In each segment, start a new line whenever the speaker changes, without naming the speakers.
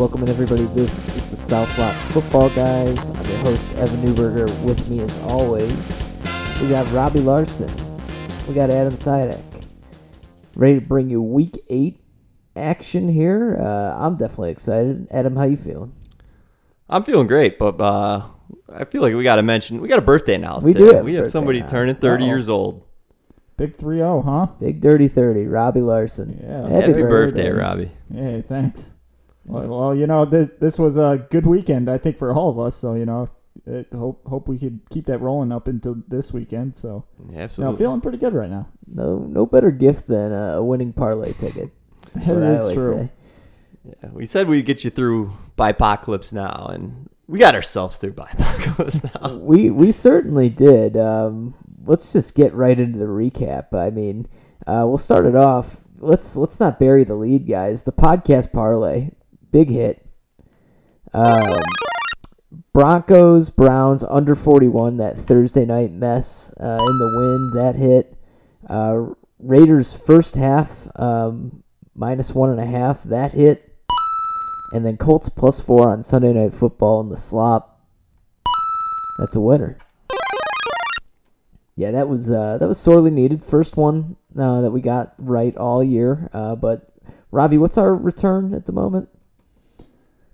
welcome in everybody. This is the South Lot Football Guys. I'm your host, Evan Newberger. With me, as always, we got Robbie Larson. We got Adam Sidek. Ready to bring you Week Eight action here. Uh, I'm definitely excited. Adam, how you feeling?
I'm feeling great, but uh, I feel like we got to mention we got a birthday announced.
We do have
We have somebody
announced.
turning 30
Uh-oh.
years old.
Big 3 0, huh?
Big Dirty Thirty, Robbie Larson.
Yeah.
Happy, birthday,
birthday.
Robbie.
Hey, thanks. Well, well, you know, th- this was a good weekend, I think, for all of us. So, you know, it, hope hope we could keep that rolling up until this weekend. So,
Yeah,
you know, feeling pretty good right now.
No, no better gift than a winning parlay ticket. That's
That
what I
true.
say.
yeah, we said we'd get you through Bipocalypse now, and we got ourselves through Bipocalypse now.
We we certainly did. Um, let's just get right into the recap. I mean, uh, we'll start it off. Let's let's not bury the lead, guys. The podcast parlay, big hit. Um, Broncos Browns under forty one. That Thursday night mess uh, in the wind, that hit. Uh, Raiders first half um, minus one and a half that hit, and then Colts plus four on Sunday night football in the slop. That's a winner. Yeah, that was uh, that was sorely needed. First one uh, that we got right all year. Uh, but Robbie, what's our return at the moment?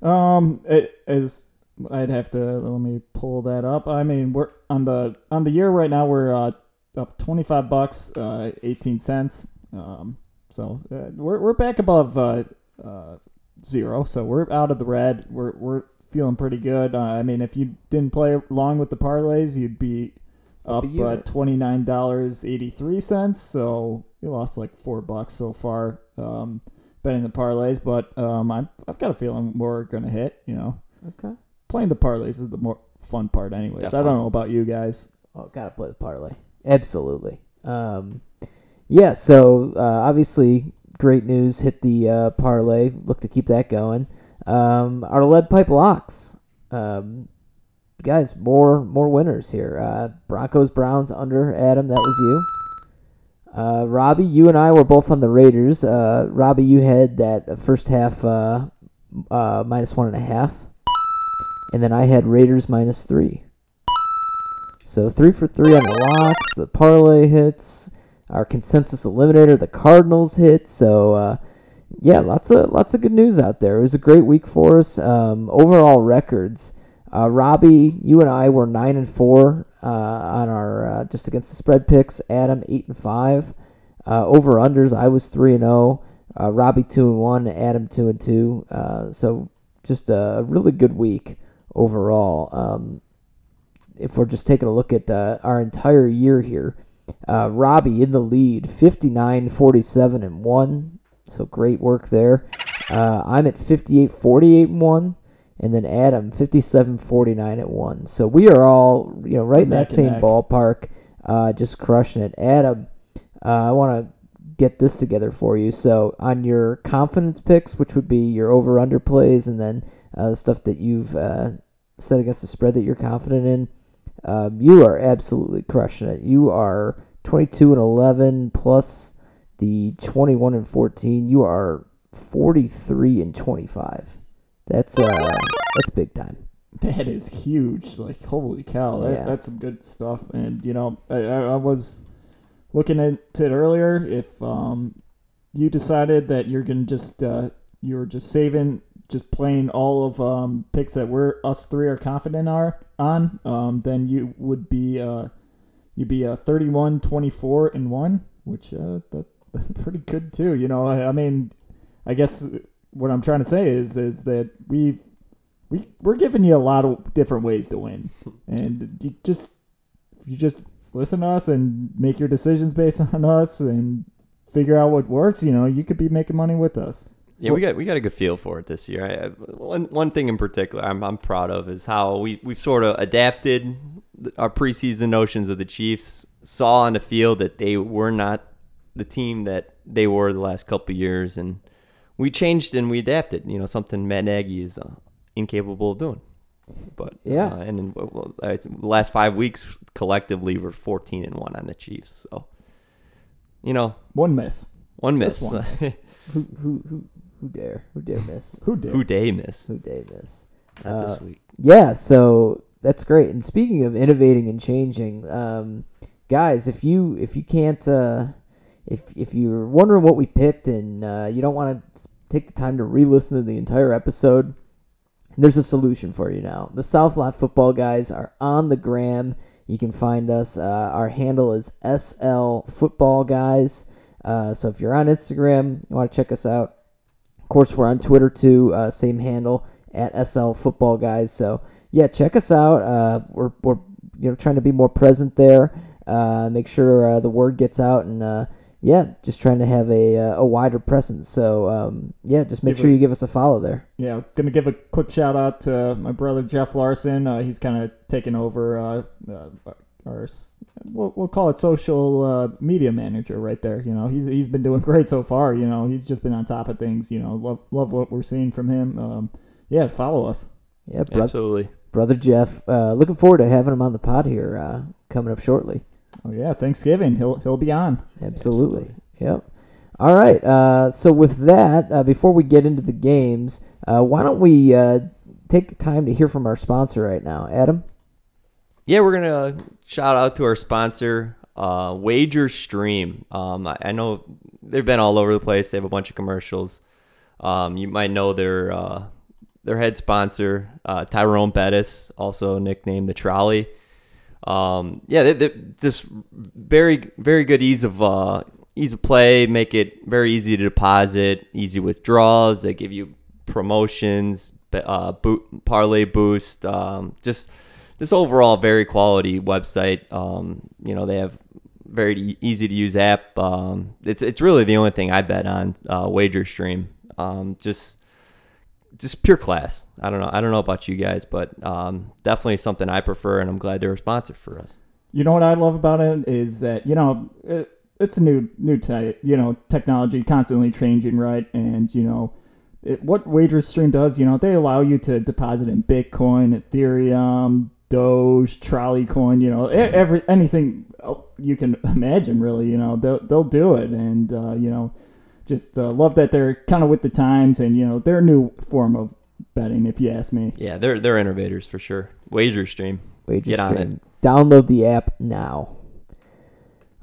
Um, it is. I'd have to let me pull that up. I mean, we're on the on the year right now. We're uh, up twenty five bucks, uh, eighteen cents. Um, so uh, we're we're back above uh, uh, zero. So we're out of the red. We're we're feeling pretty good. Uh, I mean, if you didn't play along with the parlays, you'd be up uh, twenty nine dollars eighty three cents. So you lost like four bucks so far. Um, betting the parlays, but um, I'm, I've got a feeling we're gonna hit. You know,
Okay.
playing the parlays is the more fun part, anyways. I
Definitely.
don't know about you guys.
Oh, gotta play the parlay. Absolutely. Um, yeah. So uh, obviously, great news. Hit the uh, parlay. Look to keep that going. Um, our lead pipe locks. Um, guys, more more winners here. Uh, Broncos Browns under Adam. That was you. Uh, Robbie, you and I were both on the Raiders. Uh, Robbie, you had that first half uh, uh, minus one and a half, and then I had Raiders minus three. So three for three on the locks. The parlay hits. Our consensus eliminator, the Cardinals hit. So uh, yeah, lots of lots of good news out there. It was a great week for us. Um, overall records. Uh, Robbie, you and I were nine and four uh, on our uh, just against the spread picks. Adam eight and five. Uh, over unders, I was three and zero. Uh, Robbie two and one. Adam two and two. Uh, so just a really good week overall. Um, if we're just taking a look at our entire year here, Robbie in the lead, 59, 47, and 1. So great work there. I'm at 58, 48, and 1. And then Adam, 57, 49, at 1. So we are all, you know, right in that same
neck.
ballpark, uh, just crushing it. Adam, uh, I want to get this together for you. So on your confidence picks, which would be your over under plays, and then uh, the stuff that you've uh, set against the spread that you're confident in, um, you are absolutely crushing it. You are 22 and 11 plus the 21 and 14. You are 43 and 25. That's uh, that's big time.
That is huge. Like holy cow, that,
Yeah.
that's some good stuff. And you know, I, I, was looking at it earlier. If um, you decided that you're gonna just uh, you're just saving, just playing all of um, picks that we're us three are confident are on, um, then you would be uh, you'd be a 31, 24 and one, which uh, that, that's pretty good too. You know, I, I mean, I guess what I'm trying to say is is that we've we we're giving you a lot of different ways to win, and you just you just listen to us and make your decisions based on us and figure out what works, you know, you could be making money with us.
Yeah, we got we got a good feel for it this year. I, one one thing in particular I'm I'm proud of is how we we've sort of adapted our preseason notions of the Chiefs. Saw on the field that they were not the team that they were the last couple of years, and we changed and we adapted. You know, something Matt Nagy is uh, incapable of doing. But
Yeah.
uh, and in, well, uh, the last five weeks collectively we're 14 and one on the Chiefs. So, you know,
One miss.
one miss.
one miss.
Who who who Who dare? Who dare miss?
Who did?
Who day miss?
Who dare miss?
Not
Uh,
this week.
Yeah, so that's great. And speaking of innovating and changing, um, guys, if you if you can't uh, if if you're wondering what we picked and uh, you don't want to take the time to re-listen to the entire episode, there's a solution for you now. The South Lot Football guys are on the gram. You can find us. Uh, our handle is SL Football Guys. Uh, so if you're on Instagram, you want to check us out. Of course, we're on Twitter too. Uh, same handle at SL Football Guys. So yeah, check us out. Uh, we're we're you know trying to be more present there. Uh, make sure the word gets out, and yeah, just trying to have a uh, a wider presence. So um, yeah, just make
Give
sure
it-
you give us a follow there.
Yeah, gonna give a quick shout out to my brother Jeff Larson. Uh, he's kind of taken over uh, uh, our we'll, we'll call it social uh, media manager right there. You know, he's he's been doing great so far. You know, he's just been on top of things. You know, love love what we're seeing from him. Um, yeah, follow us.
Yeah, bro-
Absolutely.
brother Jeff. Uh, looking forward to having him on the pod here uh, coming up shortly.
Oh yeah, Thanksgiving he'll he'll be on.
Absolutely. Yep. All right. Uh, so with that, uh, before we get into the games, uh, why don't we uh, take time to hear from our sponsor right now, Adam?
Yeah, we're gonna shout out to our sponsor, uh, Wager Stream. Um, I, I know they've been all over the place. They have a bunch of commercials. Um, you might know their uh, their head sponsor, uh, Tyrone Bettis, also nicknamed the Trolley. Um, yeah, they, they just very very good ease of uh, ease of play. Make it very easy to deposit, easy withdrawals. They give you promotions, uh, boot, parlay boost. Um, just just overall very quality website. Um, you know they have very easy to use app. Um, it's it's really the only thing I bet on uh, Wager Stream. Um, just just pure class. I don't know. I don't know about you guys, but um, definitely something I prefer, and I'm glad they're a sponsor for us.
You know what I love about it is that you know it, it's a new new type. You know, technology constantly changing, right? And you know, it, what WagerStream does, you know, they allow you to deposit in Bitcoin, Ethereum, Doge, Trolley Coin. You know, every anything you can imagine, really. You know, they'll they'll do it, and uh, you know, just uh, love that they're kind of with the times, and you know, they're a new form of betting, if you ask me.
Yeah, they're they're innovators for sure. Wager Stream.
Wager
Get on
Stream. Download the app now.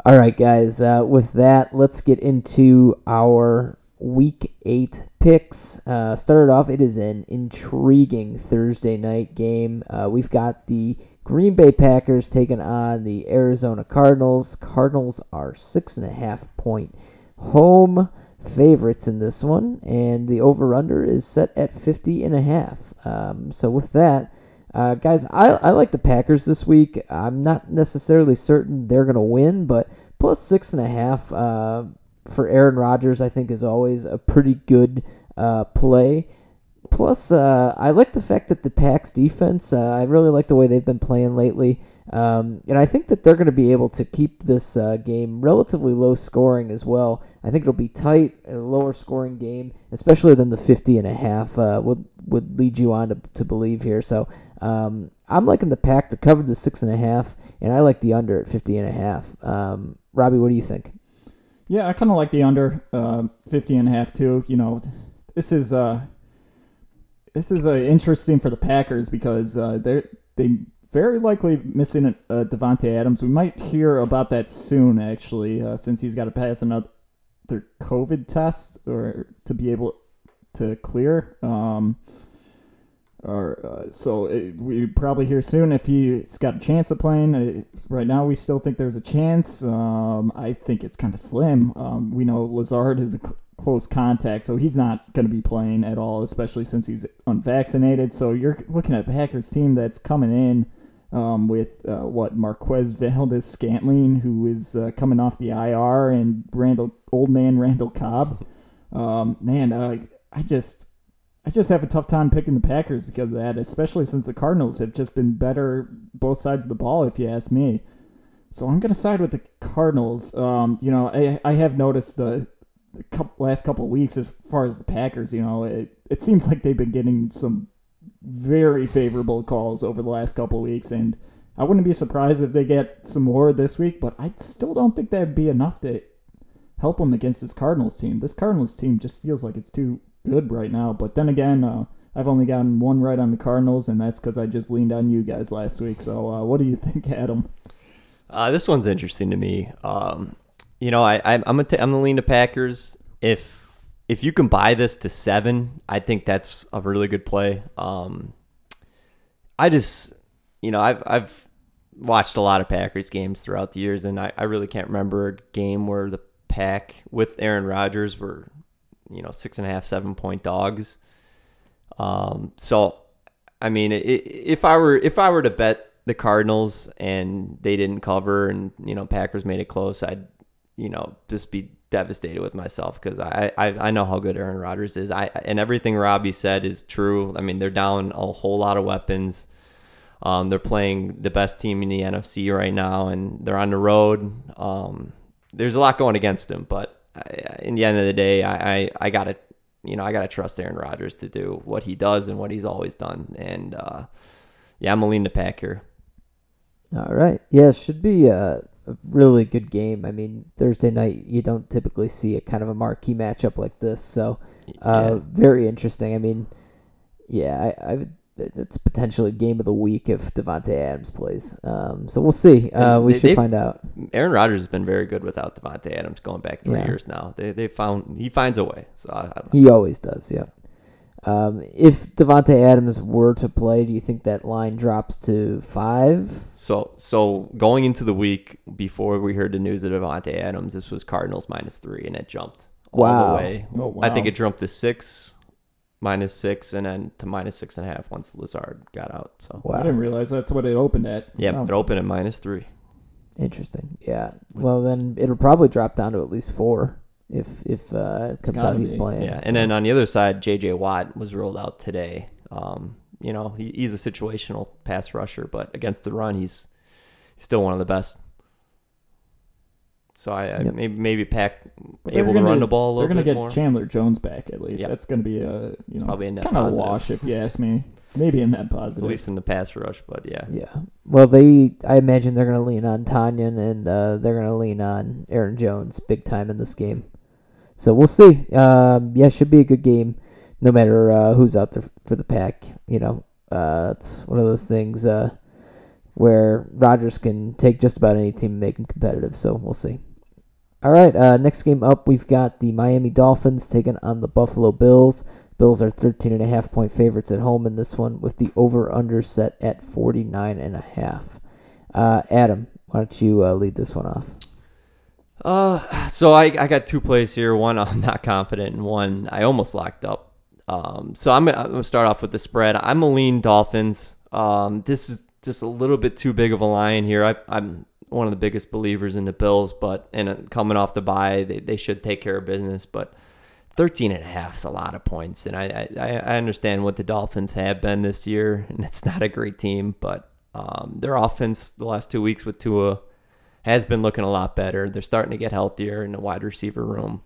All right, guys. Uh, with that, let's get into our week eight picks. Uh, started off, it is an intriguing Thursday night game. Uh, we've got the Green Bay Packers taking on the Arizona Cardinals. Cardinals are six and a half point home favorites in this one, and the over under is set at 50 and a half. Um, so with that, uh, guys, I, I like the Packers this week. I'm not necessarily certain they're going to win, but plus six and a half uh, for Aaron Rodgers, I think, is always a pretty good uh, play. Plus, uh, I like the fact that the Packs defense, uh, I really like the way they've been playing lately. Um, and I think that they're going to be able to keep this uh, game relatively low scoring as well. I think it'll be tight, a lower scoring game, especially than the 50 and a half uh, would, would lead you on to, to believe here. So um, I'm liking the pack to cover the six and a half, and I like the under at 50 and a half. Um, Robbie, what do you think?
Yeah, I kind of like the under uh, 50 and a half too. You know, this is uh, this is uh, interesting for the Packers because uh, they're they very likely missing uh, Davante Adams. We might hear about that soon, actually, uh, since he's got to pass another COVID test or to be able to clear. Um, or uh, so it, we probably hear soon if he's got a chance of playing. Uh, right now, we still think there's a chance. Um, I think it's kind of slim. Um, we know Lazard is a cl- close contact, so he's not going to be playing at all, especially since he's unvaccinated. So you're looking at Packers team that's coming in um, with uh, what Marquez Valdes Scantling, who is uh, coming off the IR, and Randall old man Randall Cobb. Um, man, uh, I just I just have a tough time picking the Packers because of that, especially since the Cardinals have just been better both sides of the ball, if you ask me. So I'm gonna side with the Cardinals. Um, you know, I I have noticed the, the couple, last couple of weeks as far as the Packers. You know, it it seems like they've been getting some very favorable calls over the last couple weeks, and I wouldn't be surprised if they get some more this week. But I still don't think that'd be enough to help them against this Cardinals team. This Cardinals team just feels like it's too good right now. But then again, uh, I've only gotten one right on the Cardinals, and that's because I just leaned on you guys last week. So, uh, what do you think, Adam?
Uh, this one's interesting to me. Um, you know, I, I, I'm gonna t- I'm gonna lean the Packers. If if you can buy this to seven, I think that's a really good play. Um, I just, you know, I've I've watched a lot of Packers games throughout the years, and I, I really can't remember a game where the Pack with Aaron Rodgers were, you know, six and a half, seven point dogs. Um, so, I mean, it, if I were if I were to bet the Cardinals and they didn't cover, and you know Packers made it close, I'd you know just be devastated with myself because I, I I know how good Aaron Rodgers is. I and everything Robbie said is true. I mean, they're down a whole lot of weapons. Um, they're playing the best team in the NFC right now, and they're on the road. Um, there's a lot going against them, but I, in the end of the day, I, I, I gotta you know I gotta trust Aaron Rodgers to do what he does and what he's always done. And uh, yeah, I'm gonna lean the pack here.
All right. Yeah, should be a, a really good game. I mean, Thursday night you don't typically see a kind of a marquee matchup like this, so uh,
yeah.
very interesting. I mean, yeah, I, I it's potentially game of the week if Davante Adams plays. Um, so we'll see. Uh, we
they-
should find out.
Aaron Rodgers has been very good without Davante Adams going back three
Yeah.
years now. They they found he finds a way. So I, I,
He always does. Yeah. Um, if Davante Adams were to play, do you think that line drops to five?
so so going into the week before we heard the news of Davante Adams, this was Cardinals minus three, and it jumped all
Wow.
the way.
Oh,
I think it jumped to six, minus six, and then to minus six and a half once Lazard got out. So
Wow.
I didn't realize that's what it opened at.
yeah,
Wow.
it opened at minus three.
Interesting. Yeah. Well, then it'll probably drop down to at least four if if uh, it comes
gotta
out he's playing.
Yeah,
so.
and then on the other side, J.J. Watt was ruled out today. Um, you know, he, he's a situational pass rusher, but against the run, he's, he's still one of the best. So I, I
Yep.
maybe maybe Pack able to
gonna-
run the ball a little
more.
They're
gonna
get.
Chandler Jones back at least.
Yeah.
That's gonna be a you know
probably a net
kind of a wash if you ask me. Maybe a net positive.
At least in the pass rush, but yeah.
Yeah. Well, they I imagine they're going to lean on Tanyan and uh, they're going to lean on Aaron Jones big time in this game. So we'll see. Um, yeah, should be a good game, no matter uh, who's out there for the pack. You know, uh, it's one of those things uh, where Rodgers can take just about any team and make them competitive. So we'll see. All right, uh, next game up, we've got the Miami Dolphins taking on the Buffalo Bills. Bills are 13 and a half point favorites at home in this one with the over under set at 49 and a half. Uh, Adam, why don't you uh, lead this one off?
Uh, so I, I got two plays here. One I'm not confident and One I almost locked up. Um, so I'm, I'm gonna start off with the spread. I'm a lean Dolphins. Um, this is just a little bit too big of a line here. I, I'm one of the biggest believers in the Bills, but and uh, coming off the bye, they, they should take care of business. But 13 and a half is a lot of points, and I, I I understand what the Dolphins have been this year, and it's not a great team, but um, their offense the last two weeks with Tua has been looking a lot better. They're starting to get healthier in the wide receiver room.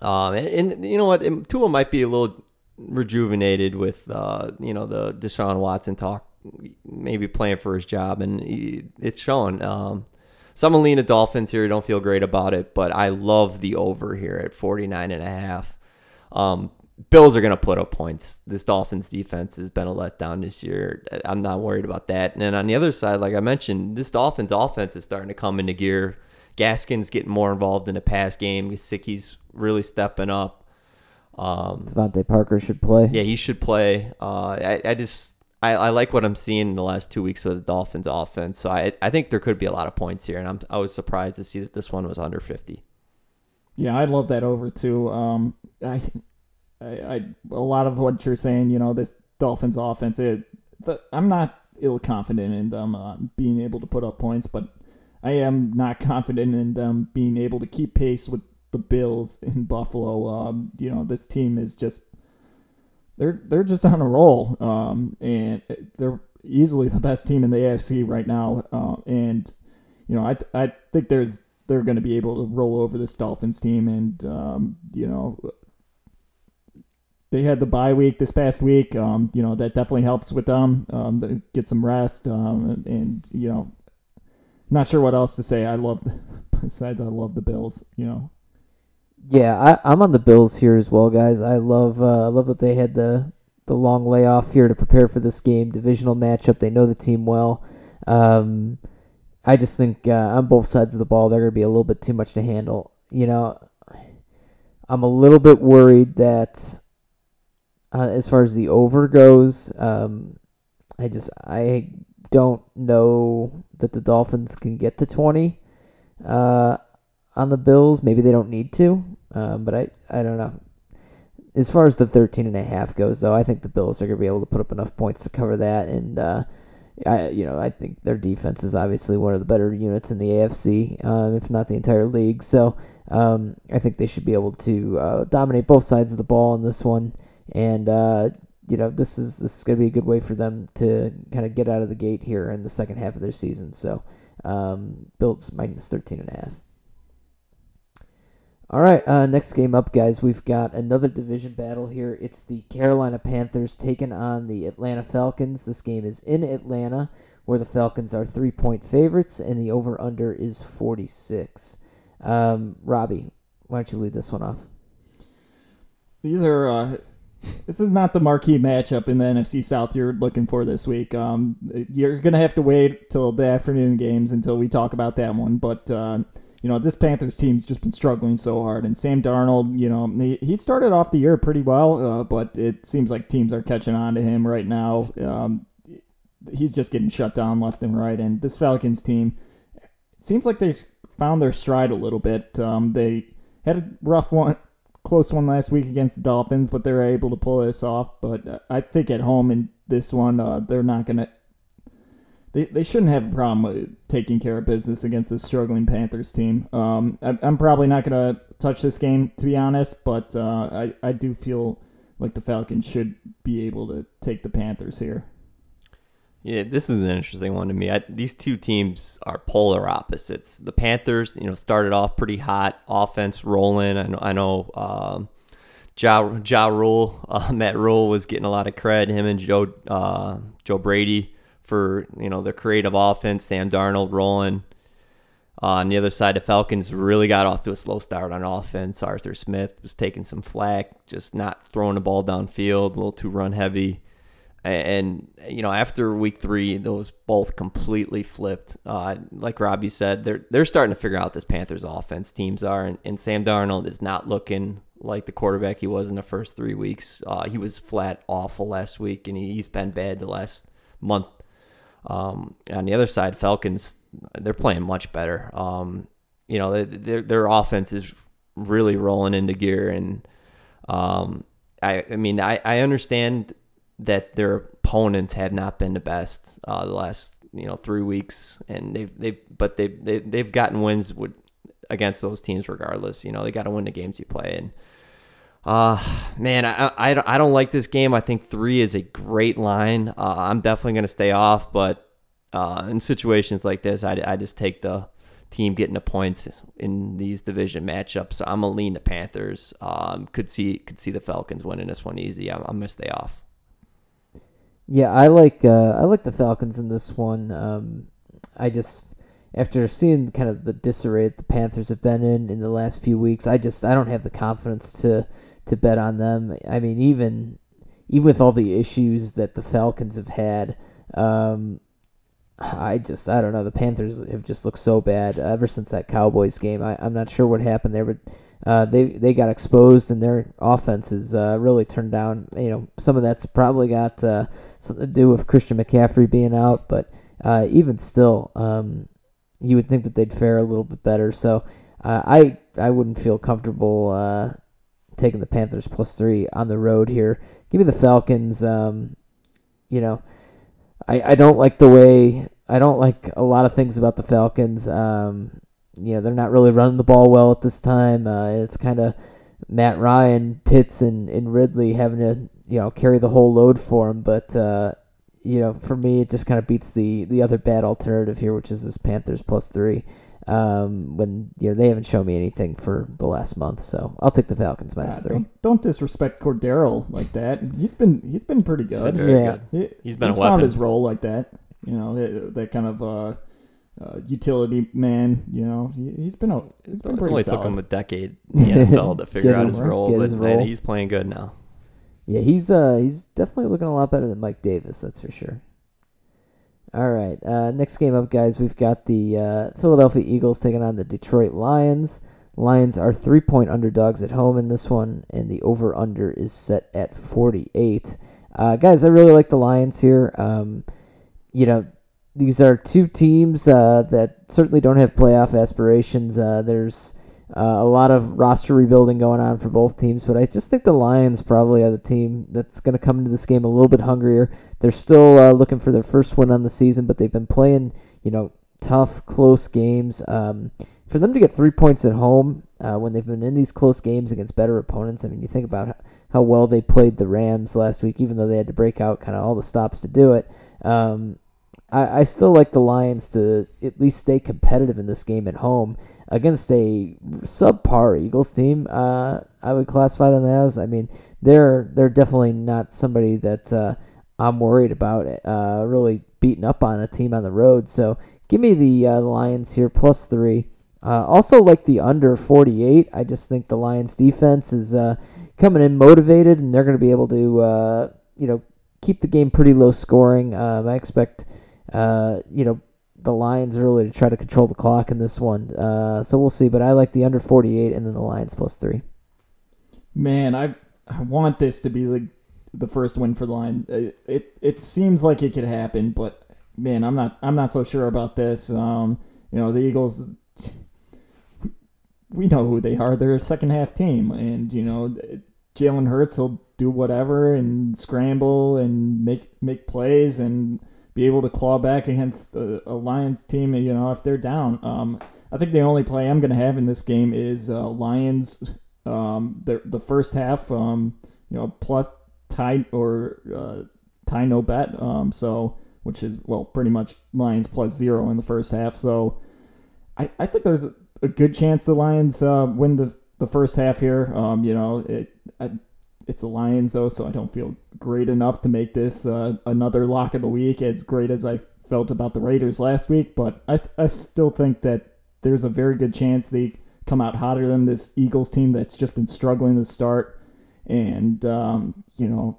Um, and, and you know what? Tua might be a little rejuvenated with, uh, you know, the Deshaun Watson talk, maybe playing for his job, and he, it's showing. Um, so I'm going Dolphins here. Don't feel great about it, but I love the over here at 49 and a half. Um, Bills are going to put up points. This Dolphins defense has been a letdown this year. I'm not worried about that. And then on the other side, like I mentioned, this Dolphins offense is starting to come into gear. Gaskin's getting more involved in the pass game. Gesicki's really stepping up. Um,
DeVante Parker should play.
yeah, he should play. Uh, I, I just I, I like what I'm seeing in the last two weeks of the Dolphins offense. So I I think there could be a lot of points here, and I'm I was surprised to see that this one was under 50.
Yeah, I love that over too. Um, I, I, I, a lot of what you're saying, you know, this Dolphins offense, it, the, I'm not ill confident in them uh, being able to put up points, but I am not confident in them being able to keep pace with the Bills in Buffalo. Um, you know, this team is just they're they're just on a roll, um, and they're easily the best team in the AFC right now. Uh, and you know, I I think there's they're going to be able to roll over this Dolphins team, and um, you know, they had the bye week this past week. Um, you know, that definitely helps with them. Um, get some rest, um, and, you know, not sure what else to say. I love, the, besides I love the Bills. You know,
Yeah, I, I'm on the Bills here as well, guys. I love uh, I love that they had the the long layoff here to prepare for this game, divisional matchup. They know the team well. Um, I just think uh, on both sides of the ball, they're going to be a little bit too much to handle. You know, I'm a little bit worried that uh, as far as the over goes, um, I just I don't know that the Dolphins can get to 20 uh, on the Bills. Maybe they don't need to, um, but I I don't know. As far as the 13 and a half goes, though, I think the Bills are going to be able to put up enough points to cover that, and uh, I you know I think their defense is obviously one of the better units in the AFC, um, if not the entire league. So um, I think they should be able to uh, dominate both sides of the ball in this one, and uh, you know this is this is going to be a good way for them to kind of get out of the gate here in the second half of their season. So um, Bills minus 13 and a half. All right, uh, next game up, guys. We've got another division battle here. It's the Carolina Panthers taking on the Atlanta Falcons. This game is in Atlanta, where the Falcons are three point favorites, and the over under is 46. Um, Robbie, why don't you lead this one off?
These are. Uh, this is not the marquee matchup in the NFC South you're looking for this week. Um, you're gonna have to wait till the afternoon games until we talk about that one. But uh, you know, this Panthers team's just been struggling so hard. And Sam Darnold, you know, he, he started off the year pretty well, uh, but it seems like teams are catching on to him right now. Um, he's just getting shut down left and right. And this Falcons team, it seems like they've found their stride a little bit. Um, they had a rough one, close one last week against the Dolphins, but they were able to pull this off. But I think at home in this one, uh, they're not going to they, they shouldn't have a problem with taking care of business against this struggling Panthers team. Um, I, I'm probably not going to touch this game, to be honest, but uh, I, I do feel like the Falcons should be able to take the Panthers here.
Yeah, this is an interesting one to me. I, these two teams are polar opposites. The Panthers, you know, started off pretty hot, offense rolling. I know, I know um, Ja, ja Rule, uh, Matt Rhule was getting a lot of cred. Him and Joe uh, Joe Brady for you know their creative offense. Sam Darnold rolling. Uh, on the other side, the Falcons really got off to a slow start on offense. Arthur Smith was taking some flack, just not throwing the ball downfield, a little too run heavy. And, you know, after week three, those both completely flipped. Uh, like Robbie said, they're they're starting to figure out this Panthers offense. Teams are, and, and Sam Darnold is not looking like the quarterback he was in the first three weeks. Uh, he was flat awful last week, and he, he's been bad the last month um, on the other side, Falcons they're playing much better. Um, you know, their their offense is really rolling into gear, and um, I I mean I, I understand that their opponents have not been the best uh, the last you know three weeks, and they've they but they they they've gotten wins with against those teams regardless. You know, they got to win the games you play and. Uh, man, I, I, I don't like this game. I think three is a great line. Uh, I'm definitely going to stay off, but uh, in situations like this, I, I just take the team getting the points in these division matchups. So I'm gonna lean the Panthers. Um, could see could see the Falcons winning this one easy. I'm, I'm gonna stay off.
Yeah, I like uh, I like the Falcons in this one. Um, I just after seeing kind of the disarray that the Panthers have been in in the last few weeks, I just I don't have the confidence to to bet on them. I mean, even even with all the issues that the Falcons have had, um, I just I don't know. The Panthers have just looked so bad ever since that Cowboys game. I, I'm not sure what happened there, but uh, they they got exposed and their offense is uh, really turned down. You know, some of that's probably got uh, to do with Christian McCaffrey being out, but uh, even still, um, you would think that they'd fare a little bit better. So uh, I I wouldn't feel comfortable uh, taking the Panthers plus three on the road here. Give me the Falcons. Um, you know, I I don't like the way I don't like a lot of things about the Falcons. Um, you know, they're not really running the ball well at this time. Uh, it's kind of Matt Ryan, Pitts, and, and Ridley having to you know carry the whole load for him. But uh, you know, for me, it just kind of beats the the other bad alternative here, which is this Panthers plus three um, when you know they haven't shown me anything for the last month. So I'll take the Falcons minus
Yeah,
three.
don't, don't disrespect Cordarrelle like that. He's been he's been pretty
He's
good.
been very
Yeah.
good.
He-
He's been a
found his role like that. You know that, that kind of uh, uh, utility man. You know, he, he's been a he's been
It
pretty
only
solid.
took him a decade in the NFL to figure out
his-
his role,
get
but
his
man,
role.
he's playing good now.
Yeah, he's uh he's definitely looking a lot better than Mike Davis, that's for sure. All right, uh, next game up, guys. We've got the uh, Philadelphia Eagles taking on the Detroit Lions. Lions are three point underdogs at home in this one, and the over under is set at 48. Uh, guys, I really like the Lions here. Um, you know, these are two teams uh, that certainly don't have playoff aspirations. Uh, there's uh, a lot of roster rebuilding going on for both teams, but I just think the Lions probably are the team that's going to come into this game a little bit hungrier. They're still uh, looking for their first win on the season, but they've been playing, you know, tough, close games. Um, for them to get three points at home uh, when they've been in these close games against better opponents, I mean, you think about how, well they played the Rams last week, even though they had to break out kind of all the stops to do it. Um, I, I still like the Lions to at least stay competitive in this game at home against a subpar Eagles team. Uh, I would classify them as. I mean, they're they're definitely not somebody that uh, I'm worried about. Uh, really beating up on a team on the road. So give me the uh, Lions here plus three. Uh, also like the under 48. I just think the Lions defense is uh, coming in motivated, and they're going to be able to you know keep the game pretty low scoring. Um, I expect you know the Lions really to try to control the clock in this one. Uh, so we'll see. But I like the under 48 and then the Lions plus three.
Man, I I want this to be the the first win for the line. It it, it seems like it could happen, but man, I'm not I'm not so sure about this. Um, you know, the Eagles. We know who they are. They're a second half team, and you know, Jalen Hurts will do whatever and scramble and make make plays and be able to claw back against a, a Lions team. You know, if they're down. Um, I think the only play I'm going to have in this game is uh, Lions um, the the first half, um, you know, plus tie or uh, tie no bet. Um, so which is well, pretty much Lions plus zero in the first half. So I, I think there's a, a good chance the Lions uh, win the the first half here. Um, you know, it I, it's the Lions though, so I don't feel great enough to make this uh, another lock of the week. As great as I felt about the Raiders last week, but I I still think that there's a very good chance they come out hotter than this Eagles team that's just been struggling to start. And, um, you know,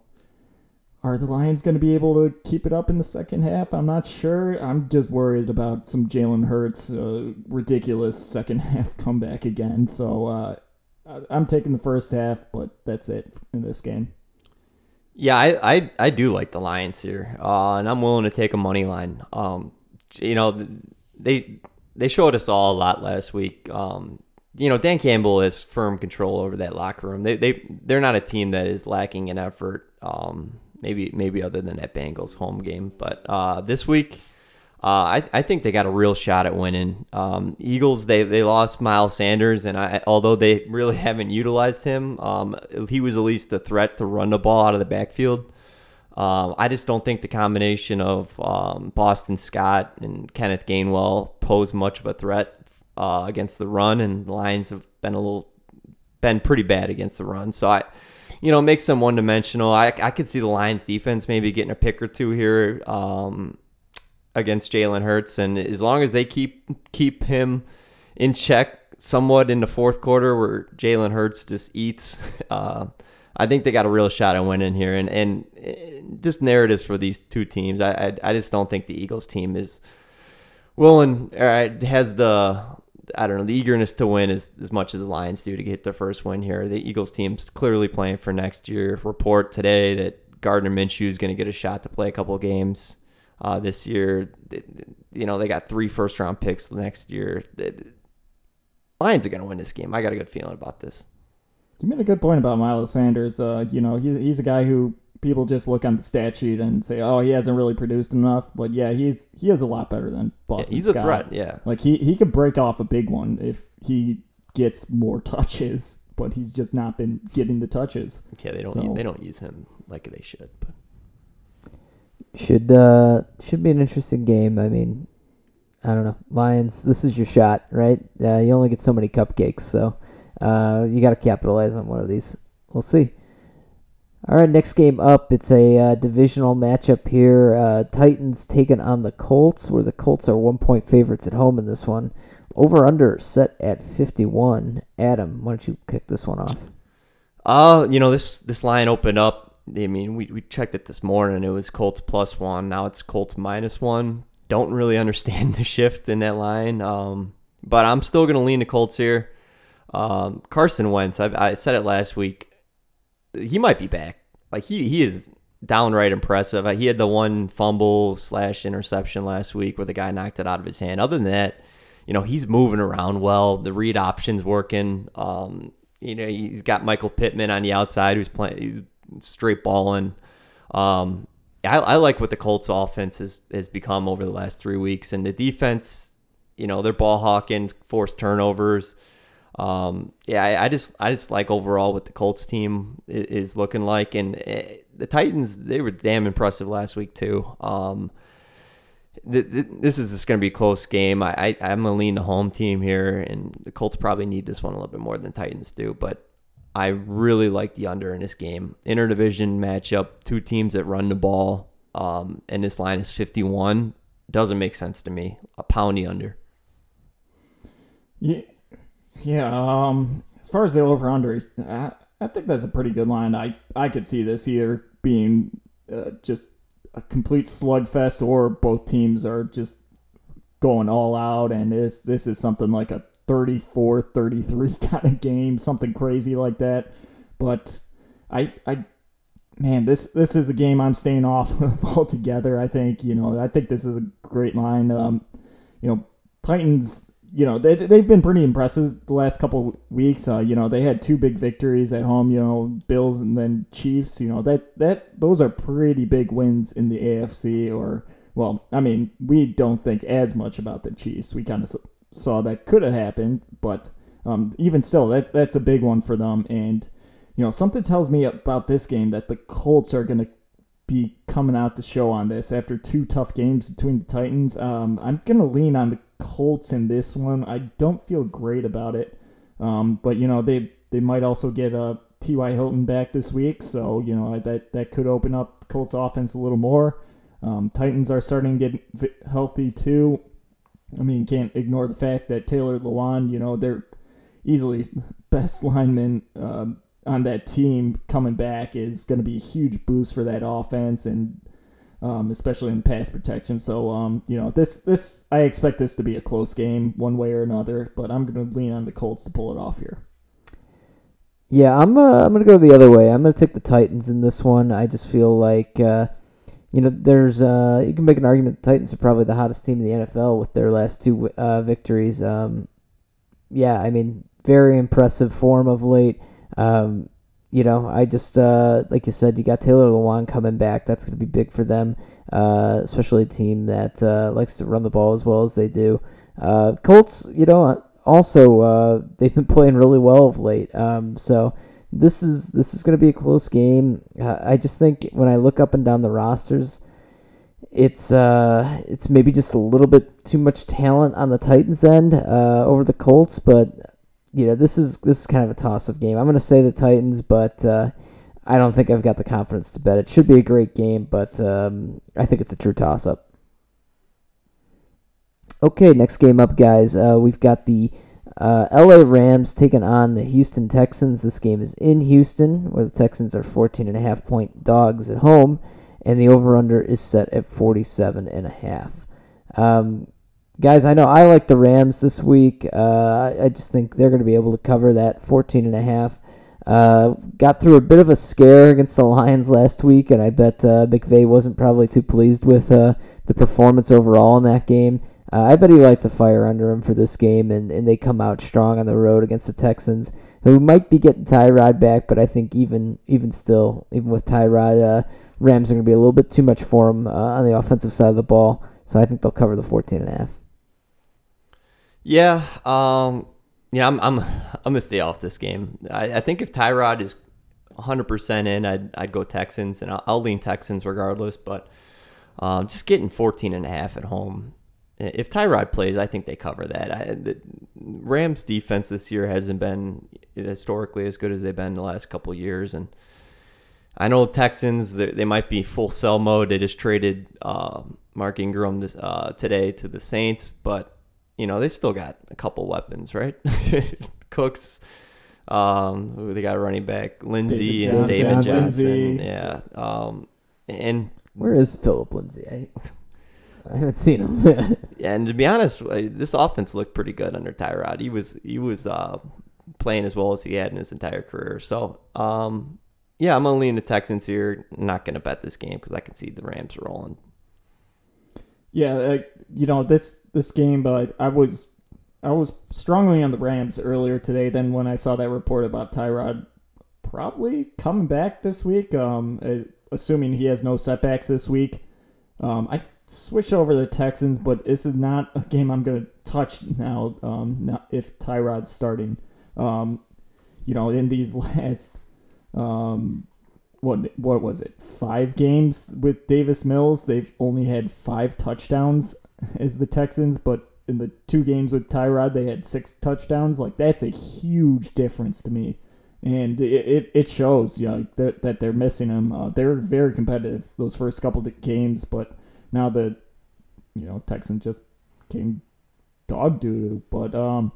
are the Lions going to be able to keep it up in the second half? I'm not sure. I'm just worried about some Jalen Hurts uh, ridiculous second half comeback again. So uh, I'm taking the first half, but that's it in this game.
Yeah, I, I, I do like the Lions here, uh, and I'm willing to take a money line. Um, you know, they they showed us all a lot last week. Um, you know, Dan Campbell has firm control over that locker room. They they they're not a team that is lacking in effort. Um, maybe maybe other than that Bengals home game, but uh, this week. Uh, I, I think they got a real shot at winning. Um, Eagles they, they lost Miles Sanders, and I, although they really haven't utilized him, um, he was at least a threat to run the ball out of the backfield. Um, I just don't think the combination of um, Boston Scott and Kenneth Gainwell pose much of a threat uh, against the run, and the Lions have been a little been pretty bad against the run. So I, you know, makes them one dimensional. I I could see the Lions defense maybe getting a pick or two here um, against Jalen Hurts, and as long as they keep keep him in check somewhat in the fourth quarter, where Jalen Hurts just eats. Uh, I think they got a real shot at winning here, and and eh, just narratives for these two teams. I I, I just don't think the Eagles team is willing or has the I don't know the eagerness to win as as much as the Lions do to get their first win here. The Eagles team's clearly playing for next year. Report today that Gardner Minshew is going to get a shot to play a couple games uh, this year. You know they got three first round picks next year. The Lions are going to win this game. I got a good feeling about this.
You made a good point about Miles Sanders. Uh, you know, he's he's a guy who people just look on the stat sheet and say, "Oh, he hasn't really produced enough." But yeah, he's he is a lot better than
Yeah,
Boston.
he's
Scott.
a threat. Yeah.
Like he he could break off a big one if he gets more touches, but he's just not been getting the touches.
Yeah, they don't
So-
they don't use him like they should. But
Should uh should be an interesting game. I mean, I don't know. Lions, this is your shot, right? Uh, you only get so many cupcakes, so uh, you got to capitalize on one of these. We'll see. All right, next game up. It's a uh, divisional matchup here. Uh, Titans taking on the Colts, where the Colts are one point favorites at home in this one. Over under set at 51. Adam, why don't you kick this one off?
Uh, you know, this this line opened up. I mean, we, we checked it this morning. It was Colts plus one. Now it's Colts minus one. Don't really understand the shift in that line. Um, but I'm still going to lean the Colts here. Um, Carson Wentz, I, I said it last week. He might be back. Like he he is downright impressive. He had the one fumble slash interception last week where the guy knocked it out of his hand. Other than that, you know, he's moving around well. The read options working. Um, you know, he's got Michael Pittman on the outside who's playing. He's straight balling. Um, I, I like what the Colts offense has, has become over the last three weeks, and the defense. You know, they're ball hawking, forced turnovers. Um, yeah, I, I, just I just like overall what the Colts team is, looking like, and uh, the Titans they were damn impressive last week too. Um, this is just going to be a close game. I, I I'm gonna lean the home team here, and the Colts probably need this one a little bit more than Titans do. But I really like the under in this game. Interdivision matchup, two teams that run the ball, um, and this line is 51. Doesn't make sense to me. A pound the under.
Yeah, yeah. Um, as far as the over under, I, I think that's a pretty good line. I I could see this either being uh, just a complete slugfest or both teams are just going all out and this this is something like a 34-33 kind of game, something crazy like that. But I I man, this this is a game I'm staying off of altogether. I think, you know, I think this is a great line. Um, you know, Titans you know they they've been pretty impressive the last couple weeks. Uh, you know they had two big victories at home. You know Bills and then Chiefs. You know that that those are pretty big wins in the AFC. Or well, I mean we don't think as much about the Chiefs. We kind of saw that could have happened, but um, even still, that that's a big one for them. And you know something tells me about this game that the Colts are going to be coming out to show on this after two tough games between the Titans. Um, I'm going to lean on the Colts in this one. I don't feel great about it. Um, but you know they they might also get a. T.Y. Hilton back this week, so you know that that could open up Colts offense a little more. Um, Titans are starting to get healthy too. I mean, can't ignore the fact that Taylor Lewan, you know, they're easily best lineman um, on that team coming back is going to be a huge boost for that offense and um, especially in pass protection. So, um, you know, this this I expect this to be a close game one way or another, but I'm going to lean on the Colts to pull it off here.
Yeah, I'm uh, I'm gonna go the other way. I'm gonna take the Titans in this one. I just feel like uh, you know there's uh, you can make an argument the Titans are probably the hottest team in the NFL with their last two uh, victories. Um, yeah, I mean very impressive form of late. Um, you know, I just uh, like you said, you got Taylor Lewan coming back. That's going to be big for them, uh, especially a team that uh, likes to run the ball as well as they do. Uh, Colts, you know, also uh, they've been playing really well of late. Um, so this is this is going to be a close game. I just think when I look up and down the rosters, it's uh it's maybe just a little bit too much talent on the Titans end uh, over the Colts, but you know, this is this is kind of a toss-up game. I'm going to say the Titans, but uh, I don't think I've got the confidence to bet. It should be a great game, but um, I think it's a true toss-up. Okay, next game up, guys. Uh, we've got the uh, LA Rams taking on the Houston Texans. This game is in Houston, where the Texans are 14 and a half point dogs at home, and the over/under is set at 47 and a half. Um, guys, I know I like the Rams this week. Uh, I just think they're going to be able to cover that 14 and a half. Uh, got through a bit of a scare against the Lions last week, and I bet uh, McVay wasn't probably too pleased with uh, the performance overall in that game. Uh, I bet he lights a fire under him for this game, and, and they come out strong on the road against the Texans, who might be getting Tyrod back, but I think even even still, even with Tyrod, uh, Rams are going to be a little bit too much for him uh, on the offensive side of the ball. So I think they'll cover the 14 and a half.
Yeah, um, yeah, I'm I'm I'm gonna stay off this game. I, I think if Tyrod is 100 percent in, I'd I'd go Texans, and I'll, I'll lean Texans regardless. But um, just getting 14 and a half at home. If Tyrod plays, I think they cover that. I, the Rams defense this year hasn't been historically as good as they've been the last couple years, and I know Texans they, they might be full sell mode. They just traded uh, Mark Ingram this, uh, today to the Saints, but you know they still got a couple weapons, right? Cooks, um, who they got running back
Lindsay
and David
Johnson.
Johnson, yeah, um, and
Where is Phillip Lindsay? I, I haven't seen him.
Yeah, and to be honest, like, this offense looked pretty good under Tyrod. He was he was uh, playing as well as he had in his entire career. So, um, yeah, I'm only in the Texans here. Not going to bet this game because I can see the Rams rolling.
Yeah, uh, you know this this game, but I was I was strongly on the Rams earlier today. Then when I saw that report about Tyrod probably coming back this week, um, uh, assuming he has no setbacks this week, um, I switch over the Texans. But this is not a game I'm going to touch now. Um, if Tyrod's starting. Um, you know, in these last um what what was it five games with Davis Mills they've only had five touchdowns as the Texans but in the two games with Tyrod they had six touchdowns like that's a huge difference to me and it it, it shows you know that, that they're missing him uh, they're very competitive those first couple of games but now the you know Texans just came dog doo but um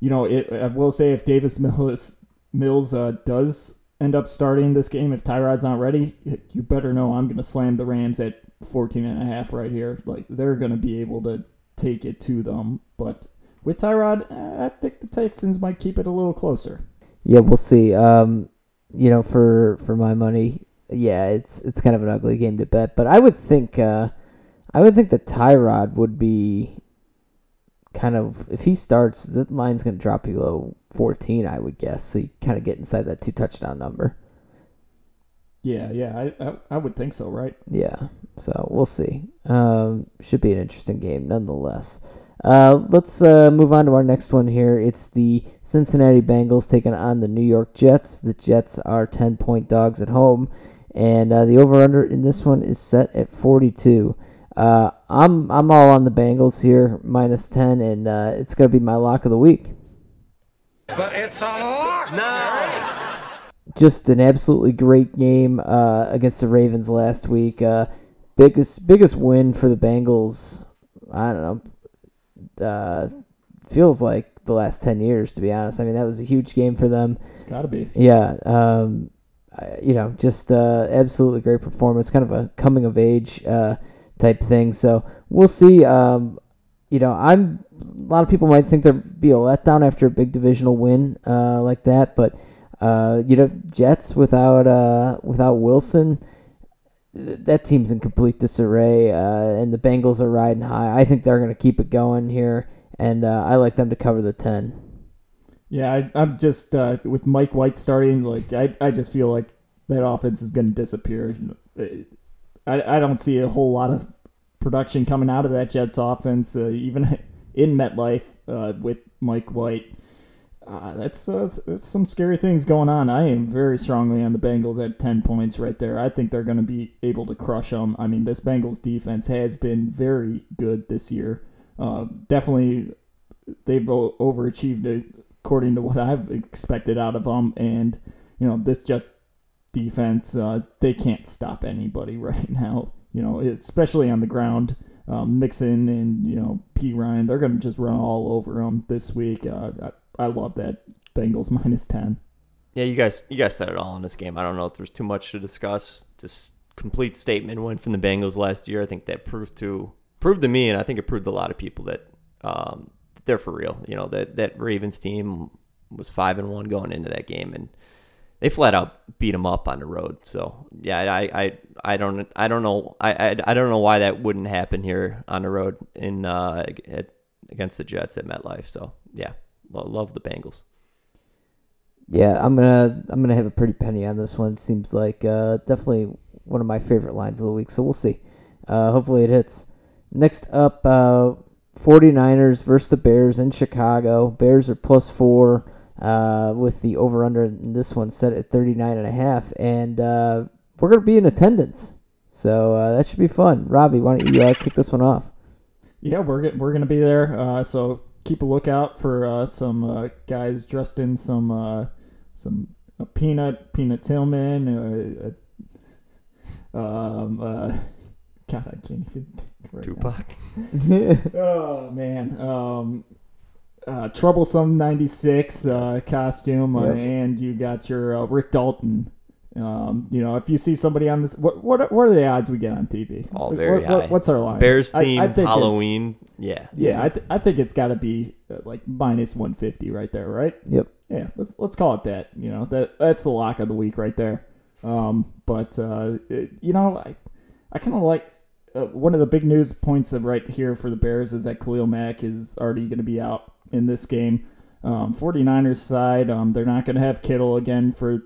you know it I will say if Davis Mills Mills uh, does end up starting this game if Tyrod's not ready, you better know I'm going to slam the Rams at 14 and a half right here. Like they're going to be able to take it to them, but with Tyrod, eh, I think the Texans might keep it a little closer.
yeah, we'll see. Um, you know, for for my money, yeah, it's it's kind of an ugly game to bet, but I would think uh, I would think that Tyrod would be kind of if he starts, the line's going to drop below 14, I would guess. So you kind of get inside that two touchdown number.
Yeah, yeah, I, I, I would think so, right?
Yeah, so we'll see. Um, should be an interesting game nonetheless. Uh, let's uh, move on to our next one here. It's the Cincinnati Bengals taking on the New York Jets. The Jets are 10 point dogs at home, and uh, the over under in this one is set at 42. Uh, I'm I'm all on the Bengals here, minus 10, and uh, it's going to be my lock of the week.
But it's a lock now.
just an absolutely great game uh, against the Ravens last week. Uh, biggest biggest win for the Bengals. I don't know. Uh, feels like the last ten years, to be honest. I mean, that was a huge game for them.
It's got to be.
Yeah. Um, I- you know, just uh, absolutely great performance. Kind of a coming of age uh, type thing. So we'll see. Um, you know, I'm a lot of people might think there'd be a letdown after a big divisional win uh, like that, but uh, you know, Jets without uh, without Wilson, that team's in complete disarray, uh, and the Bengals are riding high. I think they're going to keep it going here, and I like them to cover the ten.
Yeah, I, I'm just uh, with Mike White starting. Like, I, I just feel like that offense is going to disappear. I, I don't see a whole lot of production coming out of that Jets offense, uh, even in MetLife uh, with Mike White. Uh, that's, uh, that's some scary things going on. I am very strongly on the Bengals at 10 points right there. I think they're going to be able to crush them. I mean, this Bengals defense has been very good this year. Uh, definitely, they've overachieved according to what I've expected out of them. And, you know, this Jets defense, uh, they can't stop anybody right now, you know, especially on the ground. Um, Mixon and, you know, Perine, they're going to just run all over them this week. Uh, I, I love that Bengals minus 10.
Yeah, you guys, you guys said it all in this game. I don't know if there's too much to discuss. Just complete statement win from the Bengals last year. I think that proved to proved to me, and I think it proved a lot of people that um, they're for real. You know that that Ravens team was five and one going into that game, and they flat out beat them up on the road. So yeah, I I, I don't I don't know I, I I don't know why that wouldn't happen here on the road in uh, at, against the Jets at MetLife. So yeah, lo- love the Bengals.
Yeah, I'm gonna I'm gonna have a pretty penny on this one. Seems like uh, definitely one of my favorite lines of the week. So we'll see. Uh, hopefully it hits. Next up, uh, 49ers versus the Bears in Chicago. Bears are plus four uh, with the over under this one set at 39 and a half, and uh, we're gonna be in attendance. So uh, that should be fun. Robbie, why don't you uh, kick this one off?
Yeah, we're we're gonna be there. Uh, so keep a lookout for uh, some guys dressed in some some peanut peanut Tillman, uh, Um, God, I can't even right now.
Tupac.
Oh man. Um, uh, troublesome '96 uh, costume, uh, and you got your uh, Rick Dalton. Um, you know, if you see somebody on this, what what what are the odds we get on TV?
All very
what- what-
high.
what's our line?
Bears
I- I
themed
think it's-
Halloween. Yeah.
Yeah, I, th- I think it's got to be uh, like minus 150 right there, right?
Yep.
Yeah, let's let's call it that. You know, that that's the lock of the week right there. Um, but uh, it- you know, I I kind of like uh, one of the big news points of right here for the Bears is that Khalil Mack is already going to be out in this game. Um, 49ers side, um, they're not going to have Kittle again for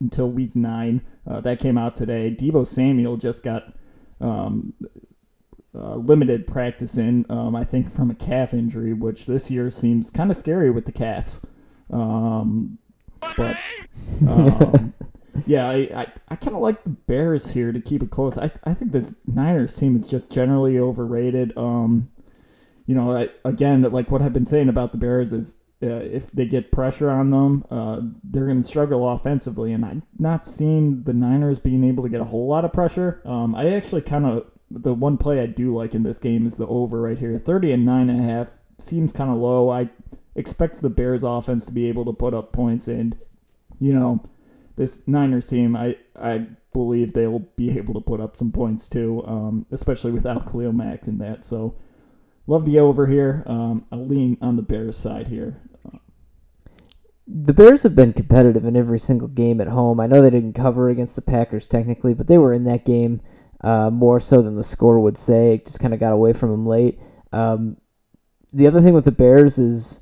until week nine. Uh, that came out today. Deebo Samuel just got um, uh, limited practice in, um, I think, from a calf injury, which this year seems kind of scary with the calves. Um, but um, yeah, I, I, I kind of like the Bears here to keep it close. I, I think this Niners team is just generally overrated. Um, you know, I, again, like what I've been saying about the Bears is uh, if they get pressure on them, uh, they're going to struggle offensively. And I'm not seeing the Niners being able to get a whole lot of pressure. Um, I actually kind of, the one play I do like in this game is the over right here. 30 and 9.5 seems kind of low. I expect the Bears offense to be able to put up points. And, you know, this Niners team, I, I believe they will be able to put up some points too, um, especially without Khalil Mack in that. So, love the over here. Um, I'll lean on the Bears side here.
the Bears have been competitive in every single game at home. I know they didn't cover against the Packers technically, but they were in that game uh, more so than the score would say. It just kind of got away from them late. Um, the other thing with the Bears is,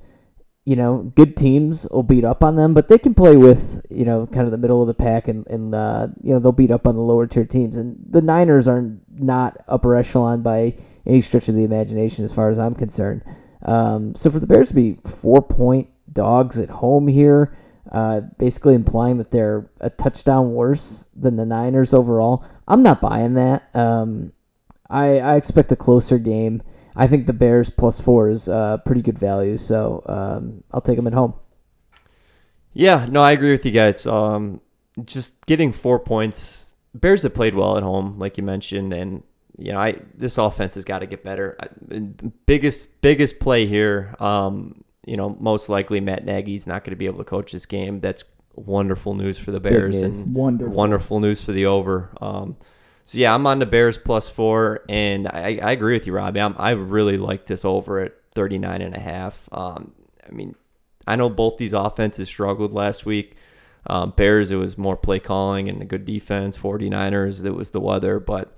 you know, good teams will beat up on them, but they can play with, you know, kind of the middle of the pack and, and uh, you know, they'll beat up on the lower tier teams. And the Niners are not upper echelon by any stretch of the imagination as far as I'm concerned. Um, so for the Bears to be four point dogs at home here, uh, basically implying that they're a touchdown worse than the Niners overall, I'm not buying that. Um, I, I expect a closer game. I think the Bears plus four is uh, pretty good value, so um, I'll take them at home.
Yeah, no, I agree with you guys. Um, just getting four points. Bears have played well at home, like you mentioned, and you know, I this offense has got to get better. I, biggest biggest play here. Um, you know, most likely Matt Nagy's not going to be able to coach this game. That's wonderful news for the Bears and
Wonderful.
wonderful news for the over. Um, so yeah, I'm on the Bears plus four, and I, I agree with you, Robbie. I'm, I really like this over at 39 and a half. Um, I mean, I know both these offenses struggled last week. Um, Bears, it was more play calling and a good defense. 49ers, it was the weather, but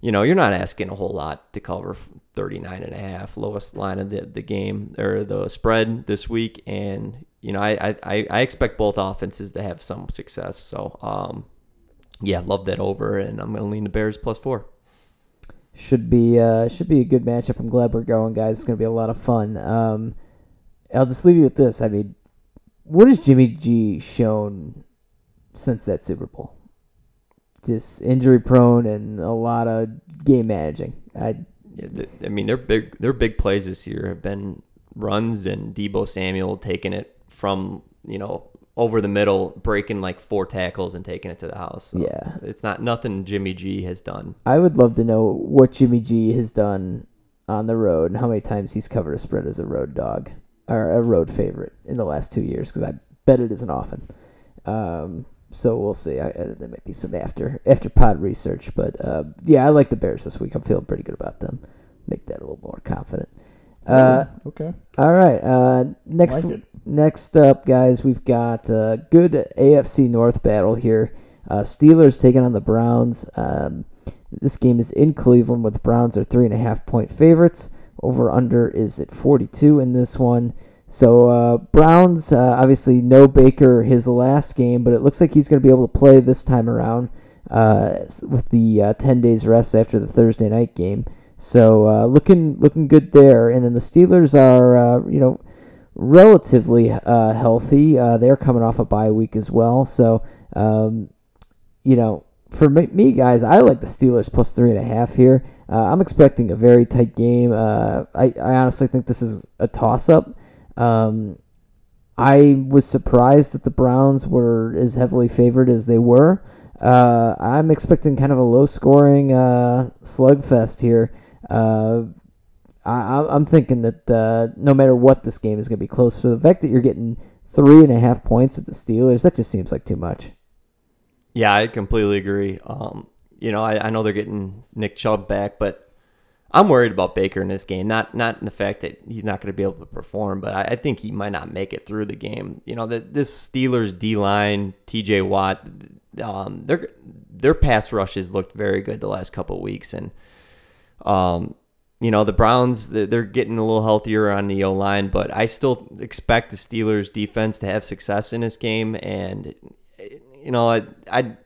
you know, you're not asking a whole lot to cover 39 and a half, lowest line of the, the game or the spread this week. And, you know, I, I, I expect both offenses to have some success. So, um, yeah, love that over, and I'm going to lean the Bears plus four.
Should be uh, should be a good matchup. I'm glad we're going, guys. It's gonna be a lot of fun. Um, I'll just leave you with this. I mean, what has Jimmy G shown since that Super Bowl? Just injury prone and a lot of game managing. I
Yeah, I mean, their big their big plays this year have been runs and Deebo Samuel taking it from you know over the middle, breaking like four tackles and taking it to the house. So
Yeah.
it's not nothing Jimmy G has done.
I would love to know what Jimmy G has done on the road and how many times he's covered a spread as a road dog or a road favorite in the last two years because I bet it isn't often. Um, so we'll see. I, uh, there might be some after after pod research, but uh, yeah, I like the Bears this week. I'm feeling pretty good about them. Make that a little more confident. Uh,
okay.
all right. Uh, next
Like.
Next up, guys, we've got a good AFC North battle here. Uh, Steelers taking on the Browns. Um, this game is in Cleveland, where the Browns are three and a half point favorites. Over under is at 42 in this one. So uh, Browns, uh, obviously no Baker his last game, but it looks like he's going to be able to play this time around uh, with the uh, 10 days rest after the Thursday night game. So uh, looking looking good there. And then the Steelers are, uh, you know, relatively uh, healthy. Uh, they're coming off a bye week as well. So, um, you know, for me, guys, I like the Steelers plus three and a half here. Uh, I'm expecting a very tight game. Uh, I, I honestly think this is a toss up. Um, I was surprised that the Browns were as heavily favored as they were. I'm expecting kind of a low scoring slugfest here. Uh, I, I'm thinking that uh, no matter what, this game is going to be close. So the fact that you're getting three and a half points with the Steelers, that just seems like too much.
Yeah, I completely agree. Um, you know, I, I know they're getting Nick Chubb back, but I'm worried about Baker in this game. Not not in the fact that he's not going to be able to perform, but I, I, think he might not make it through the game. You know, that this Steelers D line, T.J. Watt, um, their their pass rushes looked very good the last couple weeks, and um, you know the Browns they're getting a little healthier on the O line, but I still expect the Steelers defense to have success in this game, and you know I I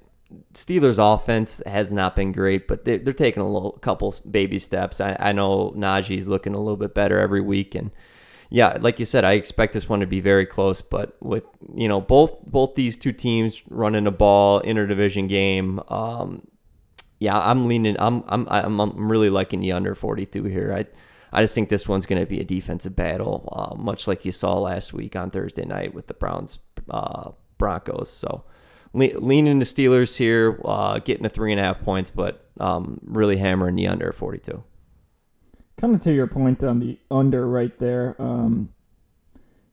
Steelers offense has not been great, but they're, they're taking a little couple baby steps. I, I know Najee's looking a little bit better every week, and yeah, like you said, I expect this one to be very close. But with you know both both these two teams running a ball interdivision game, um, yeah, I'm leaning. I'm I'm I'm, I'm really liking the under 42 here. I I just think this one's going to be a defensive battle, uh, much like you saw last week on Thursday night with the Browns uh, Broncos. So le- leaning the Steelers here, uh, getting a three and a half points, but um, really hammering the under 42.
Coming to your point on the under right there. Um,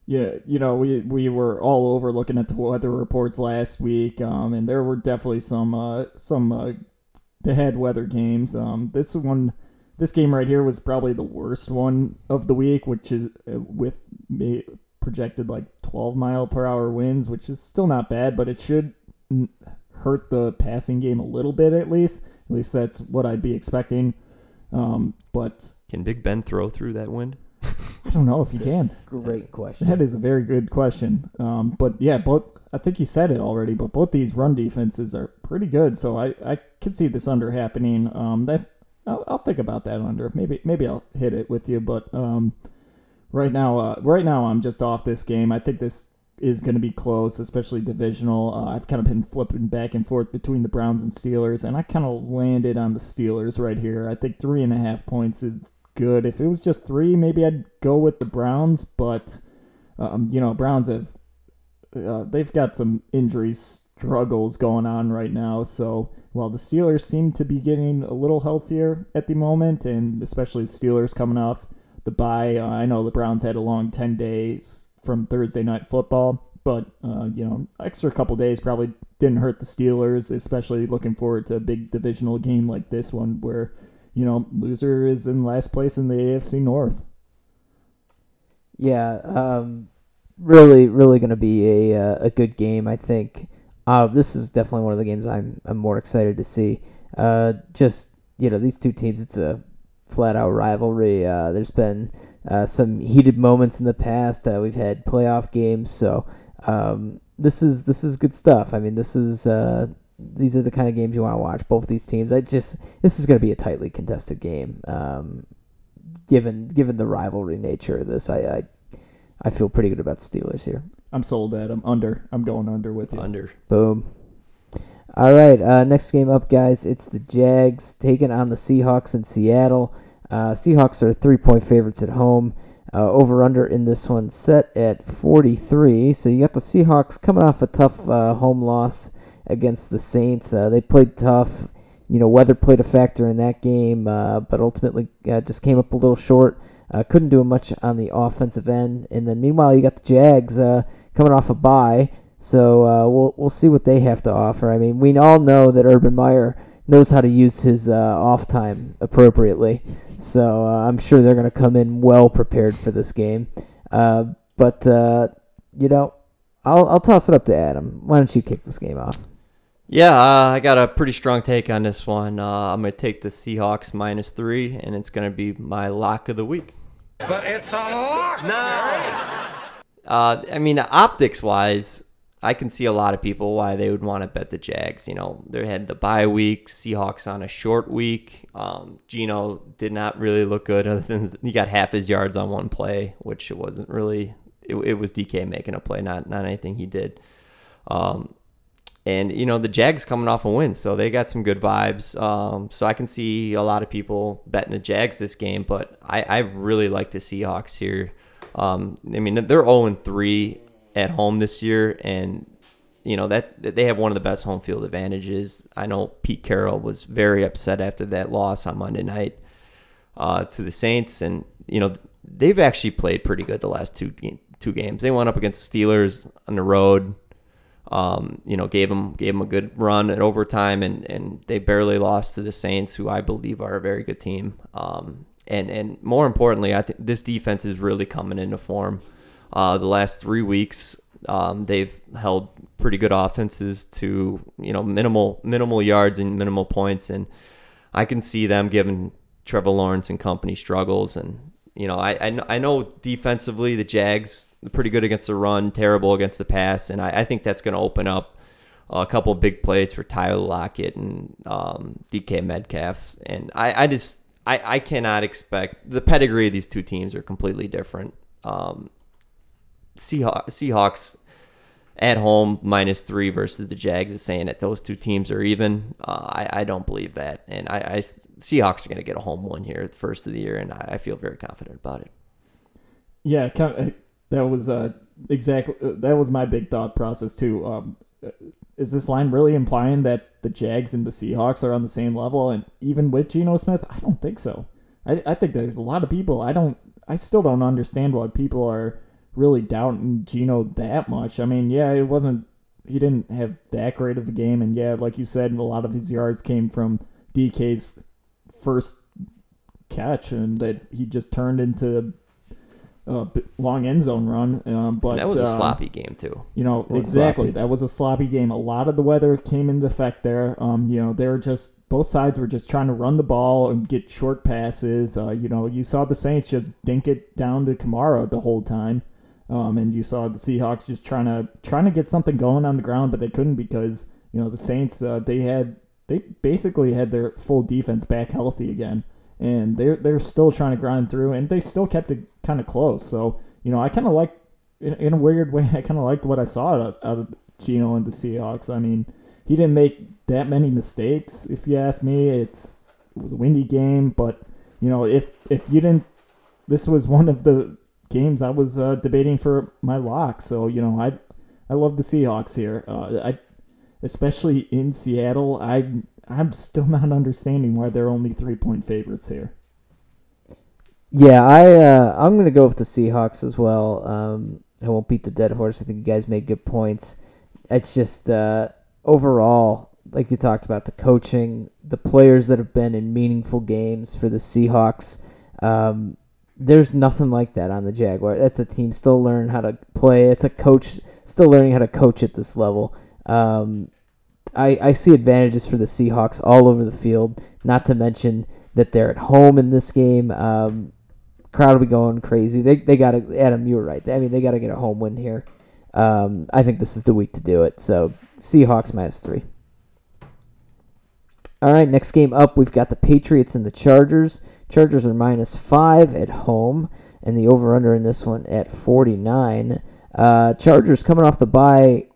yeah, you know, we we were all over looking at the weather reports last week, um, and there were definitely some uh, some uh, bad weather games. Um, this one, this game right here was probably the worst one of the week, which is uh, with projected like 12 mile per hour winds, which is still not bad, but it should hurt the passing game a little bit at least. At least that's what I'd be expecting. Um, but
can Big Ben throw through that wind?
I don't know if you can.
Great question.
That is a very good question. Um, but yeah, both I think you said it already, but both these run defenses are pretty good. So I, I could see this under happening. Um, that I'll, I'll think about that under. Maybe maybe I'll hit it with you. But um, right now, uh, right now I'm just off this game. I think this is going to be close, especially divisional. Uh, I've kind of been flipping back and forth between the Browns and Steelers, and I kind of landed on the Steelers right here. I think three and a half points is good. If it was just three, maybe I'd go with the Browns, but um, you know, Browns have uh, they've got some injury struggles going on right now. So while the Steelers seem to be getting a little healthier at the moment, and especially the Steelers coming off the bye, uh, I know the Browns had a long ten days from Thursday night football. But uh, you know, extra couple days probably didn't hurt the Steelers, especially looking forward to a big divisional game like this one, where you know loser is in last place in the AFC North.
Yeah, um, really, really going to be a uh, a good game. I think uh, this is definitely one of the games I'm I'm more excited to see. Uh, just you know, these two teams, it's a flat out rivalry. Uh, there's been uh, some heated moments in the past. Uh, we've had playoff games, so um, this is this is good stuff. I mean, this is these are the kind of games you want to watch. Both these teams. I just this is going to be a tightly contested game. Um, given given the rivalry nature of this, I, I I feel pretty good about Steelers here.
I'm sold at. I'm under. I'm going under with you.
Under.
Boom. All right. Uh, next game up, guys. It's the Jags taking on the Seahawks in Seattle. Uh, Seahawks are three point favorites at home. Uh, over under in this one set at 43. So you got the Seahawks coming off a tough uh, home loss against the Saints. Uh, they played tough. You know, weather played a factor in that game, uh, but ultimately uh, just came up a little short. couldn't do much on the offensive end. And then meanwhile, you got the Jags coming off a bye. So we'll we'll see what they have to offer. I mean, we all know that Urban Meyer knows how to use his off time appropriately. So uh, I'm sure they're going to come in well prepared for this game. Uh, but uh, you know, I'll I'll toss it up to Adam. Why don't you kick this game off?
Yeah, uh, I got a pretty strong take on this one. Uh, I'm going to take the Seahawks minus three, and it's going to be my lock of the week.
But it's a lock. No.
Uh, I mean, optics wise, I can see a lot of people why they would want to bet the Jags. You know, they had the bye week, Seahawks on a short week. Um, Geno did not really look good, other than he got half his yards on one play, which it wasn't really. It, it was DK making a play, not not anything he did. Um, and you know the Jags coming off a win, so they got some good vibes. Um, so I can see a lot of people betting the Jags this game, but I, I really like the Seahawks here. Um, I mean they're 0 3 at home this year, and you know that that they have one of the best home field advantages. I know Pete Carroll was very upset after that loss on Monday night uh, to the Saints, and you know they've actually played pretty good the last two two games. They went up against the Steelers on the road. Um, you know, gave them gave them a good run at overtime, and and they barely lost to the Saints, who I believe are a very good team. Um, and and more importantly, I think this defense is really coming into form. Uh, the last three weeks, um, they've held pretty good offenses to you know minimal minimal yards and minimal points, and I can see them giving Trevor Lawrence and company struggles. And you know, I I, I know defensively the Jags pretty good against the run, terrible against the pass, and I, I think that's going to open up a couple big plays for Tyler Lockett and um, DK Metcalf. And I, I just I, I cannot expect the pedigree of these two teams are completely different. Um, Seahawks, Seahawks at home minus three versus the Jags is saying that those two teams are even. Uh, I, I don't believe that, and I, I Seahawks are going to get a home win here the first of the year, and I, I feel very confident about it.
Yeah, that was uh, exactly that was my big thought process too. Um, is this line really implying that the Jags and the Seahawks are on the same level? And even with Geno Smith, I don't think so. I, I think there's a lot of people. I don't. I still don't understand why people are really doubting Geno that much. I mean, yeah, it wasn't. He didn't have that great of a game, and yeah, like you said, a lot of his yards came from DK's first catch, and that he just turned into a long end zone run. Um, but
And that was a
uh,
sloppy game too.
you know, exactly.
sloppy.
That was a sloppy game. A lot of the weather came into effect there. Um, you know, they were just both sides were just trying to run the ball and get short passes. Uh, you know, you saw the Saints just dink it down to Kamara the whole time. Um, and you saw the Seahawks just trying to trying to get something going on the ground, but they couldn't because you know the Saints uh, they had they basically had their full defense back healthy again, and they're they're still trying to grind through, and they still kept it kind of close. So you know, I kind of like in, in a weird way, I kind of liked what I saw out of, out of Geno and the Seahawks. I mean, he didn't make that many mistakes, if you ask me. It's it was a windy game, but you know, if if you didn't, this was one of the games I was uh, debating for my lock. So you know, I I love the Seahawks here. Uh, I especially in Seattle. I I'm still not understanding why they're only three point favorites here.
Yeah, I uh, I'm gonna go with the Seahawks as well. Um, I won't beat the dead horse. I think you guys made good points. It's just uh, overall, like you talked about, the coaching, the players that have been in meaningful games for the Seahawks. Um, there's nothing like that on the Jaguar. That's a team still learning how to play. It's a coach still learning how to coach at this level. Um, I, I see advantages for the Seahawks all over the field. Not to mention that they're at home in this game. Um, crowd will be going crazy. They they got to Adam. You were right. I mean, they got to get a home win here. Um, I think this is the week to do it. So Seahawks minus three. All right, next game up, we've got the Patriots and the Chargers. Chargers are minus five at home, and the over under in this one at 49. Uh, Chargers coming off the bye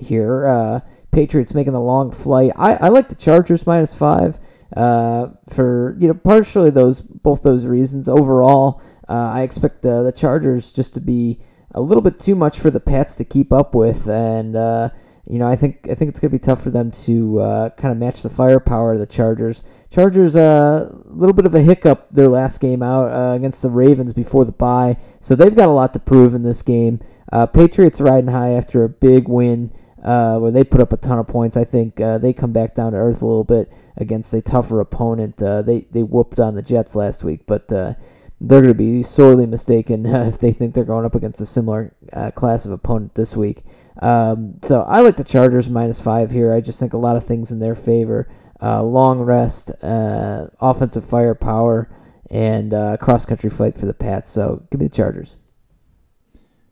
here. Uh, Patriots making the long flight. I, I like the Chargers minus five uh, for you know partially those both those reasons. Overall, uh, I expect uh, the Chargers just to be a little bit too much for the Pats to keep up with, and uh, you know I think I think it's gonna be tough for them to uh, kind of match the firepower of the Chargers. Chargers a uh, little bit of a hiccup their last game out uh, against the Ravens before the bye, so they've got a lot to prove in this game. Uh, Patriots riding high after a big win uh, where they put up a ton of points. I think uh, they come back down to earth a little bit against a tougher opponent. Uh, they they whooped on the Jets last week, but they're going to be sorely mistaken if they think they're going up against a similar class of opponent this week. Um, so I like the Chargers minus five here. I just think a lot of things in their favor. Uh, long rest, uh, offensive firepower, and uh, cross country flight for the Pats. So give me the Chargers.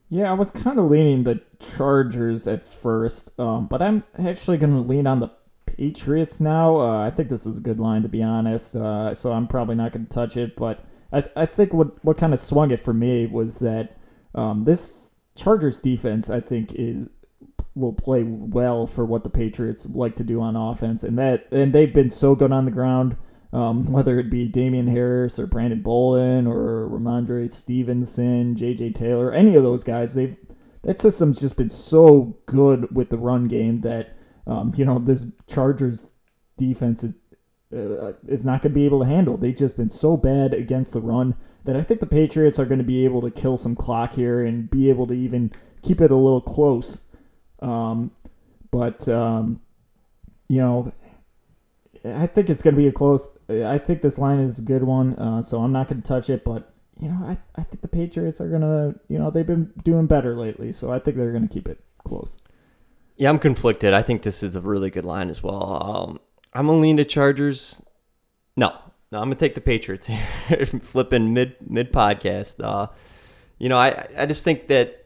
Yeah, I was kind of leaning the Chargers at first, um, but I'm actually going to lean on the Patriots now. Uh, I think this is a good line, to be honest. Uh, so I'm probably not going to touch it. But I, I think what what kind of swung it for me was that um, this Chargers defense, I think, is will play well for what the Patriots like to do on offense, and that and they've been so good on the ground. Um, whether it be Damien Harris or Brandon Bolden or Rhamondre Stevenson, J.J. Taylor, any of those guys, they've that system's just been so good with the run game that um, you know this Chargers defense is uh, is not going to be able to handle. They've just been so bad against the run that I think the Patriots are going to be able to kill some clock here and be able to even keep it a little close. Um, but um, you know, I think it's going to be a close. I think this line is a good one, uh, so I'm not going to touch it. But you know, I, I think the Patriots are going to, you know, they've been doing better lately, so I think they're going to keep it close.
Yeah, I'm conflicted. I think this is a really good line as well. Um, I'm gonna lean to Chargers. No, no, I'm gonna take the Patriots here. Flipping mid mid podcast. Uh, you know, I I just think that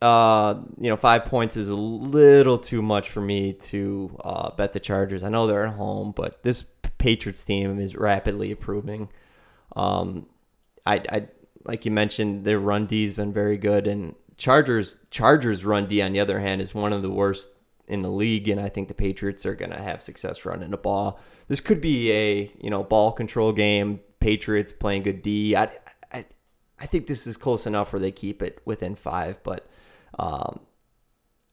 uh, you know, five points is a little too much for me to uh, bet the Chargers. I know they're at home, but this Patriots team is rapidly improving. Um, I, I like you mentioned, their run D has been very good, and Chargers Chargers run D on the other hand is one of the worst in the league, and I think the Patriots are going to have success running the ball. This could be a you know ball control game. Patriots playing good D. I, I, I think this is close enough where they keep it within five, but um,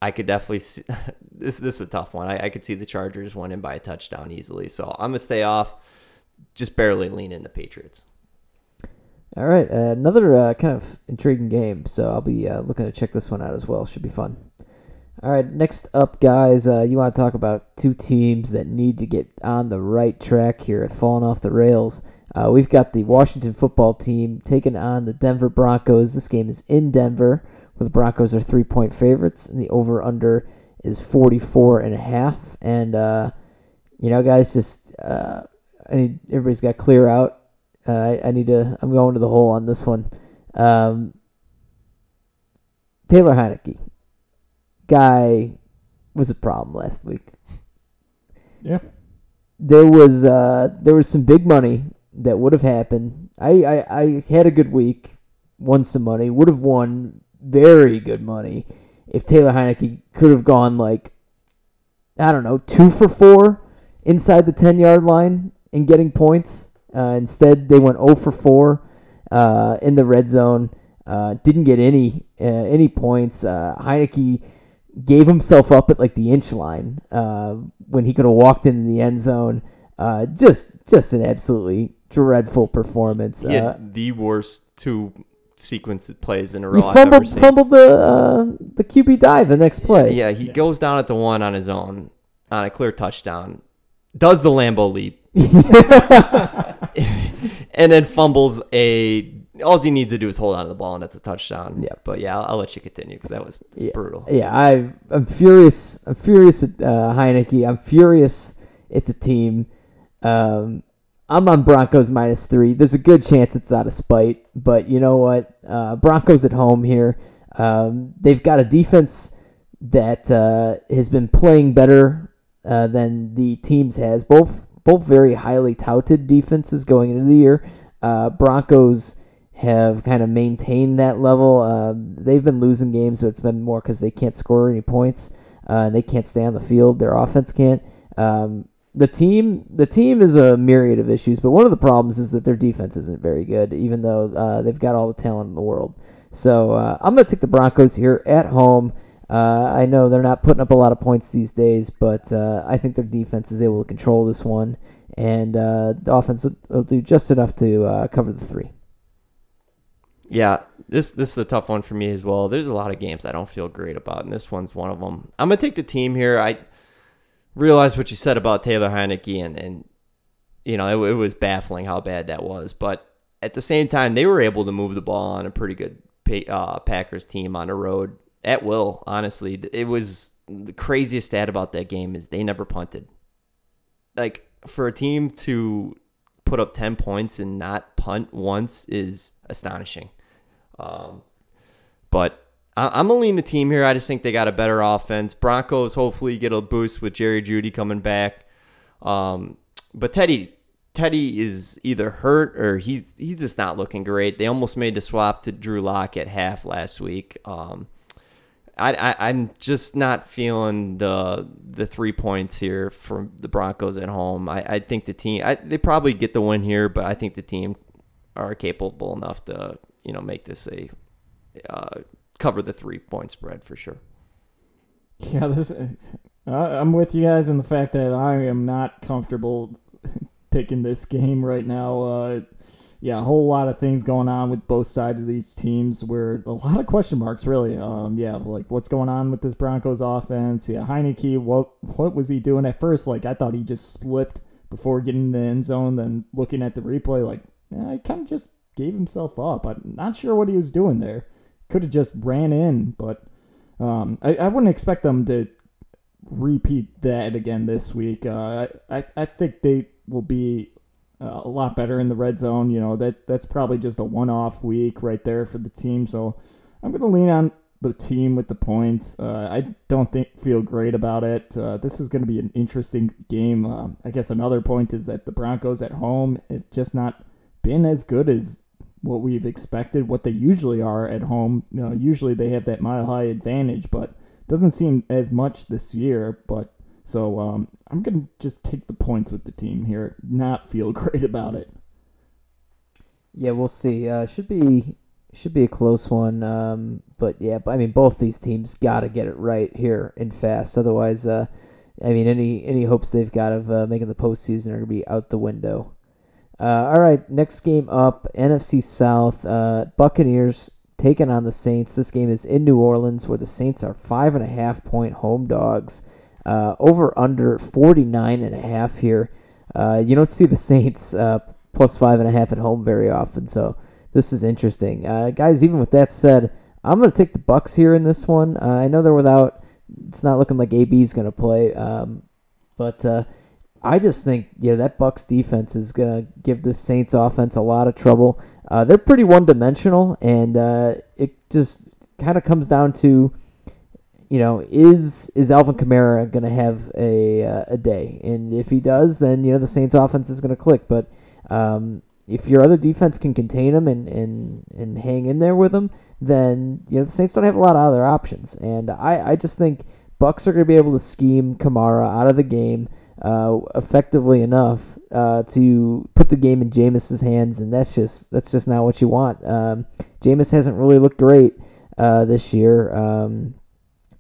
I could definitely see this. This is a tough one. I, I could see the Chargers winning by a touchdown easily, so I'm gonna stay off. Just barely lean in the Patriots.
All right, uh, another uh, kind of intriguing game. So I'll be uh, looking to check this one out as well. Should be fun. All right, next up, guys, uh, you want to talk about two teams that need to get on the right track here falling off the rails. Uh, we've got the Washington football team taking on the Denver Broncos. This game is in Denver, where the Broncos are three point favorites, and the over under is 44 and a half. And, uh, you know, guys, just uh, I need everybody's got clear out. Uh, I, I need to, I'm going to the hole on this one. Um, Taylor Heinicke guy was a problem last week.
Yeah.
There was uh, there was some big money that would have happened. I, I, I had a good week, won some money, would have won very good money if Taylor Heinicke could have gone like I don't know, two for four inside the ten yard line and getting points. Uh, instead, they went 0 for 4 uh, in the red zone. Uh, didn't get any uh, any points. Uh, Heinicke gave himself up at like the inch line uh, when he could have walked into the end zone. Uh, just just an absolutely dreadful performance.
He
Uh,
the worst two sequence plays in a
he
row I've ever
fumbled
seen.
fumbled the uh, the QB dive the next play.
Yeah, he goes down at the one on his own on a clear touchdown, does the Lambeau leap, and then fumbles a. All he needs to do is hold on to the ball, and that's a touchdown.
Yeah.
but yeah, I'll, I'll let you continue because that was
Yeah.
brutal.
Yeah, I I'm furious. I'm furious at uh, Heinicke. I'm furious at the team. Um, I'm on Broncos minus three. There's a good chance it's out of spite, but you know what? Uh, Broncos at home here. Um, they've got a defense that uh, has been playing better uh, than the teams has. Both both very highly touted defenses going into the year. Uh, Broncos have kind of maintained that level. Um, they've been losing games, but it's been more because they can't score any points uh, and they can't stay on the field. Their offense can't. Um, the team, the team is a myriad of issues, but one of the problems is that their defense isn't very good, even though uh, they've got all the talent in the world. So uh, I'm going to take the Broncos here at home. Uh, I know they're not putting up a lot of points these days, but uh, I think their defense is able to control this one, and uh, the offense will- do just enough to uh, cover the three.
Yeah, this this is a tough one for me as well. There's a lot of games I don't feel great about, and this one's one of them. I'm gonna take the team here. I realize what you said about Taylor Heinicke, and and you know it, it was baffling how bad that was. But at the same time, they were able to move the ball on a pretty good uh, Packers team on the road at will. Honestly, it was the craziest stat about that game is they never punted. Like for a team to put up 10 points and not punt once is astonishing. Um, but I'm to lean the team here. I just think they got a better offense. Broncos hopefully get a boost with Jerry Jeudy coming back. Um, but Teddy Teddy is either hurt or he's he's just not looking great. They almost made the swap to Drew Lock at half last week. Um, I, I'm just not feeling the the three points here from the Broncos at home. I, I think the team I, they probably get the win here, but I think the team are capable enough to you know make this a uh, cover the three point spread for sure.
Yeah, this. I'm with you guys in the fact that I am not comfortable picking this game right now. Uh, yeah, a whole lot of things going on with both sides of these teams. Where a lot of question marks, really. Um, yeah, like what's going on with this Broncos offense? Yeah, Heinicke, what what was he doing at first? Like I thought he just slipped before getting in the end zone. Then looking at the replay, like yeah, he kind of just gave himself up. I'm not sure what he was doing there. Could have just ran in, but um, I, I wouldn't expect them to repeat that again this week. Uh, I, I think they will be uh, a lot better in the red zone. You know that that's probably just a one-off week right there for the team. So I'm going to lean on the team with the points. Uh, I don't think feel great about it. Uh, this is going to be an interesting game. Um, I guess another point is that the Broncos at home have just not been as good as what we've expected, what they usually are at home. You know, usually they have that mile high advantage, but doesn't seem as much this year. But so um, I'm gonna just take the points with the team here. Not feel great about it.
Yeah, we'll see. Uh, should be should be a close one. Um, but yeah, I mean, both these teams got to get it right here and fast. Otherwise, uh, I mean, any any hopes they've got of uh, making the postseason are gonna be out the window. Uh, all right, next game up, NFC South. Uh, Buccaneers taking on the Saints. This game is in New Orleans, where the Saints are five and a half point home dogs. Uh, over under 49 and a half here. Uh, you don't see the Saints uh, plus five and a half at home very often, so this is interesting, uh, guys. Even with that said, I'm gonna take the Bucks here in this one. I know they're without. It's not looking like AB is gonna play, um, but I just think yeah that Bucks defense is gonna give the Saints offense a lot of trouble. they're pretty one dimensional, and it just kind of comes down to you know, is is Alvin Kamara to have a uh, a day? And if he does, then you know the Saints' offense is to click. But um, if your other defense can contain him and, and, and hang in there with him, then you know the Saints don't have a lot of other options. And I, I just think Bucks are to be able to scheme Kamara out of the game uh, effectively enough uh, to put the game in Jameis's hands, and that's just that's just not what you want. Um, Jameis hasn't really looked great uh, this year. Um,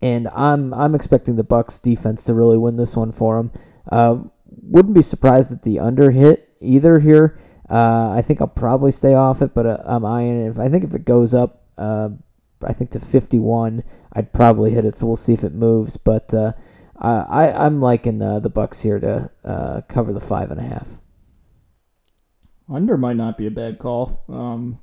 and I'm I'm expecting the Bucks defense to really win this one for him. Uh, wouldn't be surprised at the under hit either here. Uh, I think I'll probably stay off it, but uh, I'm eyeing it. If I think if it goes up, I think to 51, I'd probably hit it. So we'll see if it moves. But I I'm liking the the Bucks here to uh, cover the five and a half.
Under might not be a bad call. Um,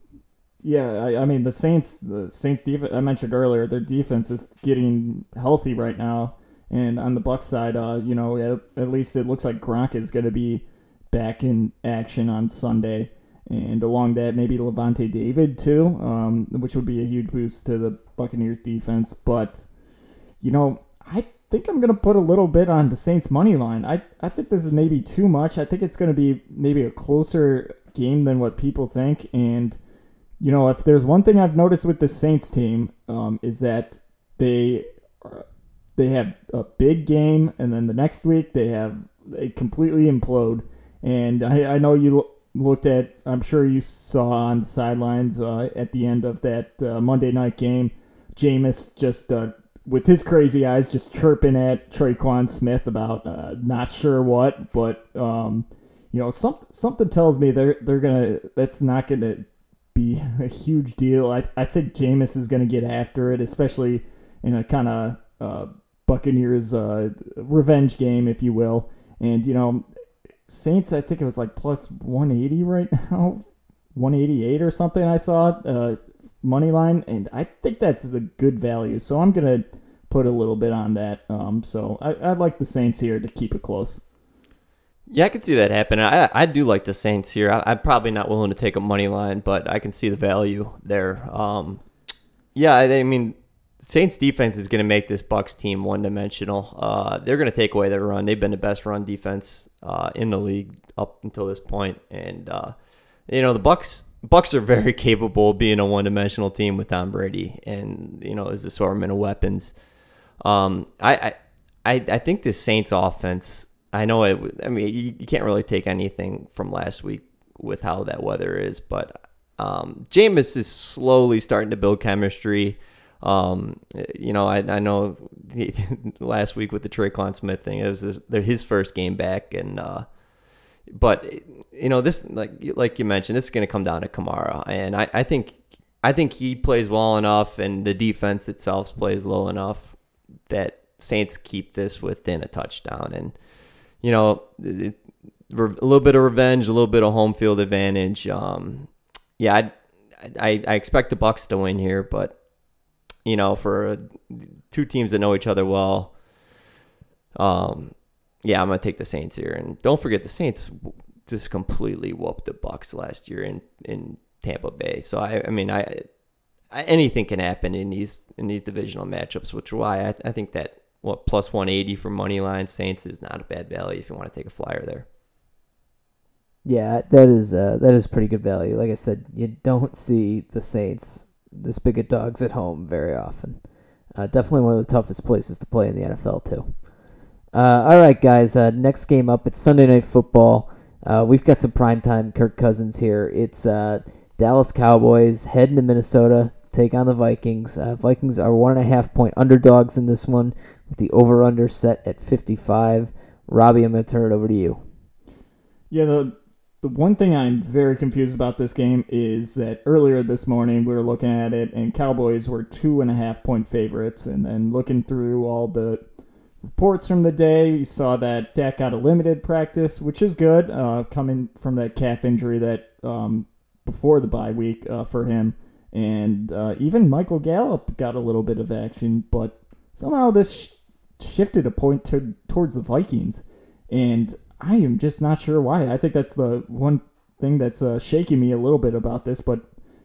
yeah, I, I mean the Saints, the Saints defense I mentioned earlier, their defense is getting healthy right now, and on the Buck side, uh, you know, at, at least it looks like Gronk is going to be back in action on Sunday, and along that maybe Lavonte David too, um, which would be a huge boost to the Buccaneers defense. But you know, I think I'm gonna put a little bit on the Saints money line. I I think this is maybe too much. I think it's gonna be maybe a closer game than what people think, and you know, if there's one thing I've noticed with the Saints team, um, is that they they have a big game, and then the next week they have they completely implode. And I, I know you looked at, I'm sure you saw on the sidelines uh, at the end of that uh, Monday night game, Jameis just uh, with his crazy eyes just chirping at Tre'Quan Smith about uh, not sure what, but um, you know, some, something tells me they're they're gonna that's not gonna be a huge deal. I, I think Jameis is to get after it, especially in a kind of uh, Buccaneers uh, revenge game, if you will. And, you know, Saints, I think it was like plus 180 right now, 188 or something I saw, uh, money line. And I think that's a good value. So I'm to put a little bit on that. Um, so I, I'd like the Saints here to keep it close.
Yeah, I can see that happen. I I do like the Saints here. I, am probably not willing to take a money line, but I can see the value there. Um, yeah, I, I mean, Saints defense is going to make this Bucks team one dimensional. Uh, they're going to take away their run. They've been the best run defense uh, in the league up until this point, and uh, you know the Bucks. Bucks are very capable of being a one dimensional team with Tom Brady, and you know his assortment of weapons. Um, I, I I think the Saints offense I know it. I mean, you, you can't really take anything from last week with how that weather is, but um, Jameis is slowly starting to build chemistry Um, you know, I, I know last week with the Tre'Quan Smith thing, it was his, his first game back, and uh, but you know this like like you mentioned, this is going to come down to Kamara, and I, I think I think he plays well enough, and the defense itself plays low enough that Saints keep this within a touchdown, and you know. It, a little bit of revenge, a little bit of home field advantage. Um, yeah, I, I, I expect the Bucks to win here, but you know, for two teams that know each other well, um, yeah, I'm gonna take the Saints here. And don't forget, the Saints just completely whooped the Bucs last year in in Tampa Bay. So I, I mean, I, I anything can happen in these in these divisional matchups, which is why I, I think that what plus 180 for money line Saints is not a bad value if you want to take a flyer there.
Yeah, that is uh, that is pretty good value. Like I said, you don't see the Saints this big of dogs at home very often. Uh, definitely one of the toughest places to play in the NFL too. Uh, all right, guys. Uh, next game up, it's Sunday Night Football. Uh, we've got some primetime Kirk Cousins here. It's uh, Dallas Cowboys heading to Minnesota, take on the Vikings. Vikings are one and a half point underdogs in this one, with the over under set at 55. Robbie, I'm going to turn it over to you.
Yeah, the the one thing I'm very confused about this game is that earlier this morning we were looking at it and Cowboys were two and a half point favorites, and then looking through all the reports from the day, we saw that Dak got a limited practice, which is good, uh, coming from that calf injury that um, before the bye week uh, for him, and uh, even Michael Gallup got a little bit of action, but somehow this sh- shifted a point to, towards the Vikings, and I am just not sure why. I think that's the one thing that's uh, shaking me a little bit about this. But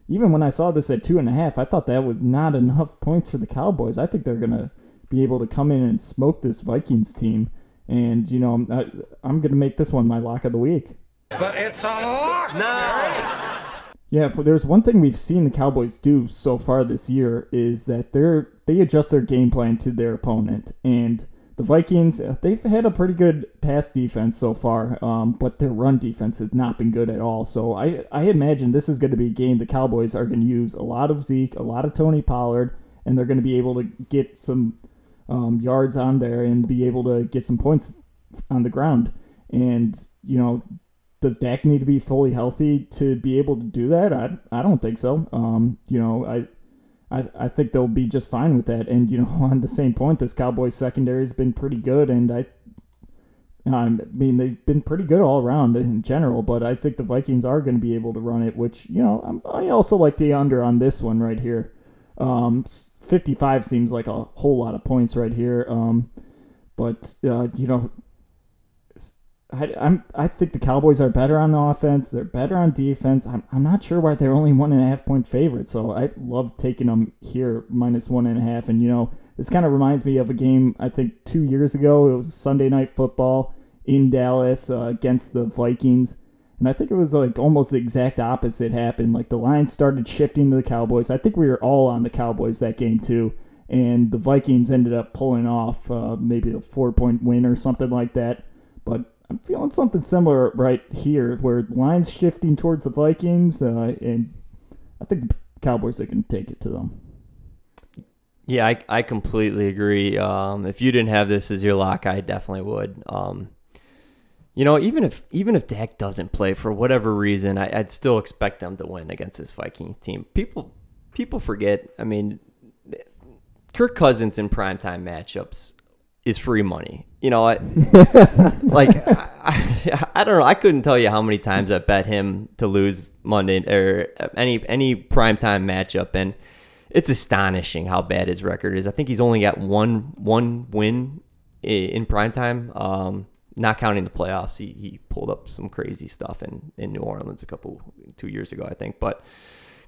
even when I saw this at two and a half, I thought that was not enough points for the Cowboys. I think they're gonna be able to come in and smoke this Vikings team. And you know, I, I'm gonna make this one my lock of the week.
But it's a lock now.
Yeah, for there's one thing we've seen the Cowboys do so far this year is that they're they adjust their game plan to their opponent and the Vikings, uh, they've had a pretty good pass defense so far, um, but their run defense has not been good at all. So I, I imagine this is going to be a game the Cowboys are going to use a lot of Zeke, a lot of Tony Pollard, and they're going to be able to get some um, yards on there and be able to get some points on the ground. And, you know, does Dak need to be fully healthy to be able to do that? I, I don't think so. Um, you know, I I, I think they'll be just fine with that. And you know, on the same point, this Cowboys secondary has been pretty good, and I, I mean, they've been pretty good all around in general. But I think the Vikings are going to be able to run it, which you know, i also like the under on this one right here. Um, 55 seems like a whole lot of points right here. Um, but uh, you know, I, I'm I think the Cowboys are better on offense. They're better on defense. I'm, I'm not sure why they're only one and a half point favorite. So I love taking them here minus one and a half. And you know this kind of reminds me of a game I think two years ago. It was Sunday night football in Dallas uh, against the Vikings, and I think it was like almost the exact opposite happened. Like the line started shifting to the Cowboys. I think we were all on the Cowboys that game too. And the Vikings ended up pulling off uh, maybe a four point win or something like that. But I'm feeling something similar right here, where the lines shifting towards the Vikings, uh, and I think the Cowboys are going to take it to them.
Yeah, I, I completely agree. Um, if you didn't have this as your lock, I definitely would. Um, you know, even if even if Dak doesn't play for whatever reason, I, would still expect them to win against this Vikings team. People people forget. I mean, Kirk Cousins in primetime matchups is free money. You know, I, like I, I, don't know. I couldn't tell you how many times I bet him to lose Monday or any any primetime matchup, and it's astonishing how bad his record is. I think he's only got one one win in primetime, um, not counting the playoffs. He, he pulled up some crazy stuff in, in New Orleans a couple two years ago, I think. But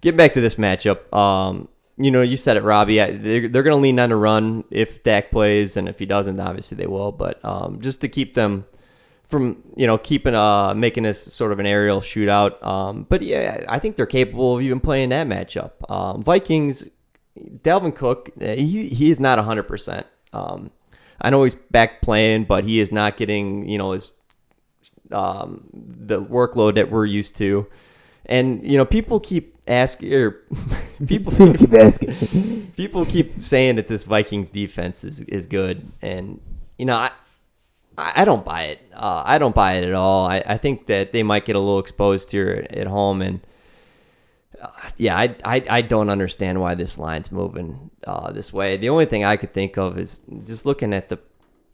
getting back to this matchup, um, you know, you said it, Robbie. They're, they're going to lean on a run if Dak plays, and if he doesn't, obviously they will. But um, just to keep them from, you know, keeping uh making this sort of an aerial shootout. Um, but yeah, I think they're capable of even playing that matchup. Um, Vikings, Dalvin Cook, uh, he he is not hundred percent. um. I know he's back playing, but he is not getting, you know, his um, the workload that we're used to. And you know, people keep asking, or people
Keep asking.
people keep saying that this Vikings defense is is good, and you know, I I I don't buy it. Uh, I don't buy it at all. I, I think that they might get a little exposed here at home, and uh, yeah, I, I I don't understand why this line's moving uh, this way. The only thing I could think of is just looking at the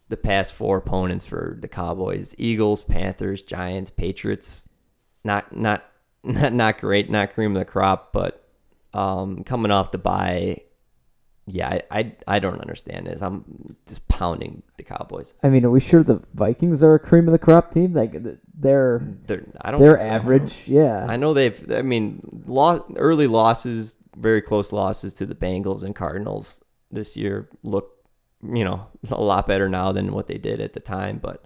the past four opponents for the Cowboys: Eagles, Panthers, Giants, Patriots. Not not not not great, not cream of the crop, but um, coming off the bye, yeah, I, I I don't understand this. I'm just pounding the Cowboys.
I mean, are we sure the Vikings are a cream of the crop team? Like they're
They're I don't
they're
so.
average. Yeah.
I know they've. I mean, lo- early losses, very close losses to the Bengals and Cardinals this year look, you know, a lot better now than what they did at the time. But,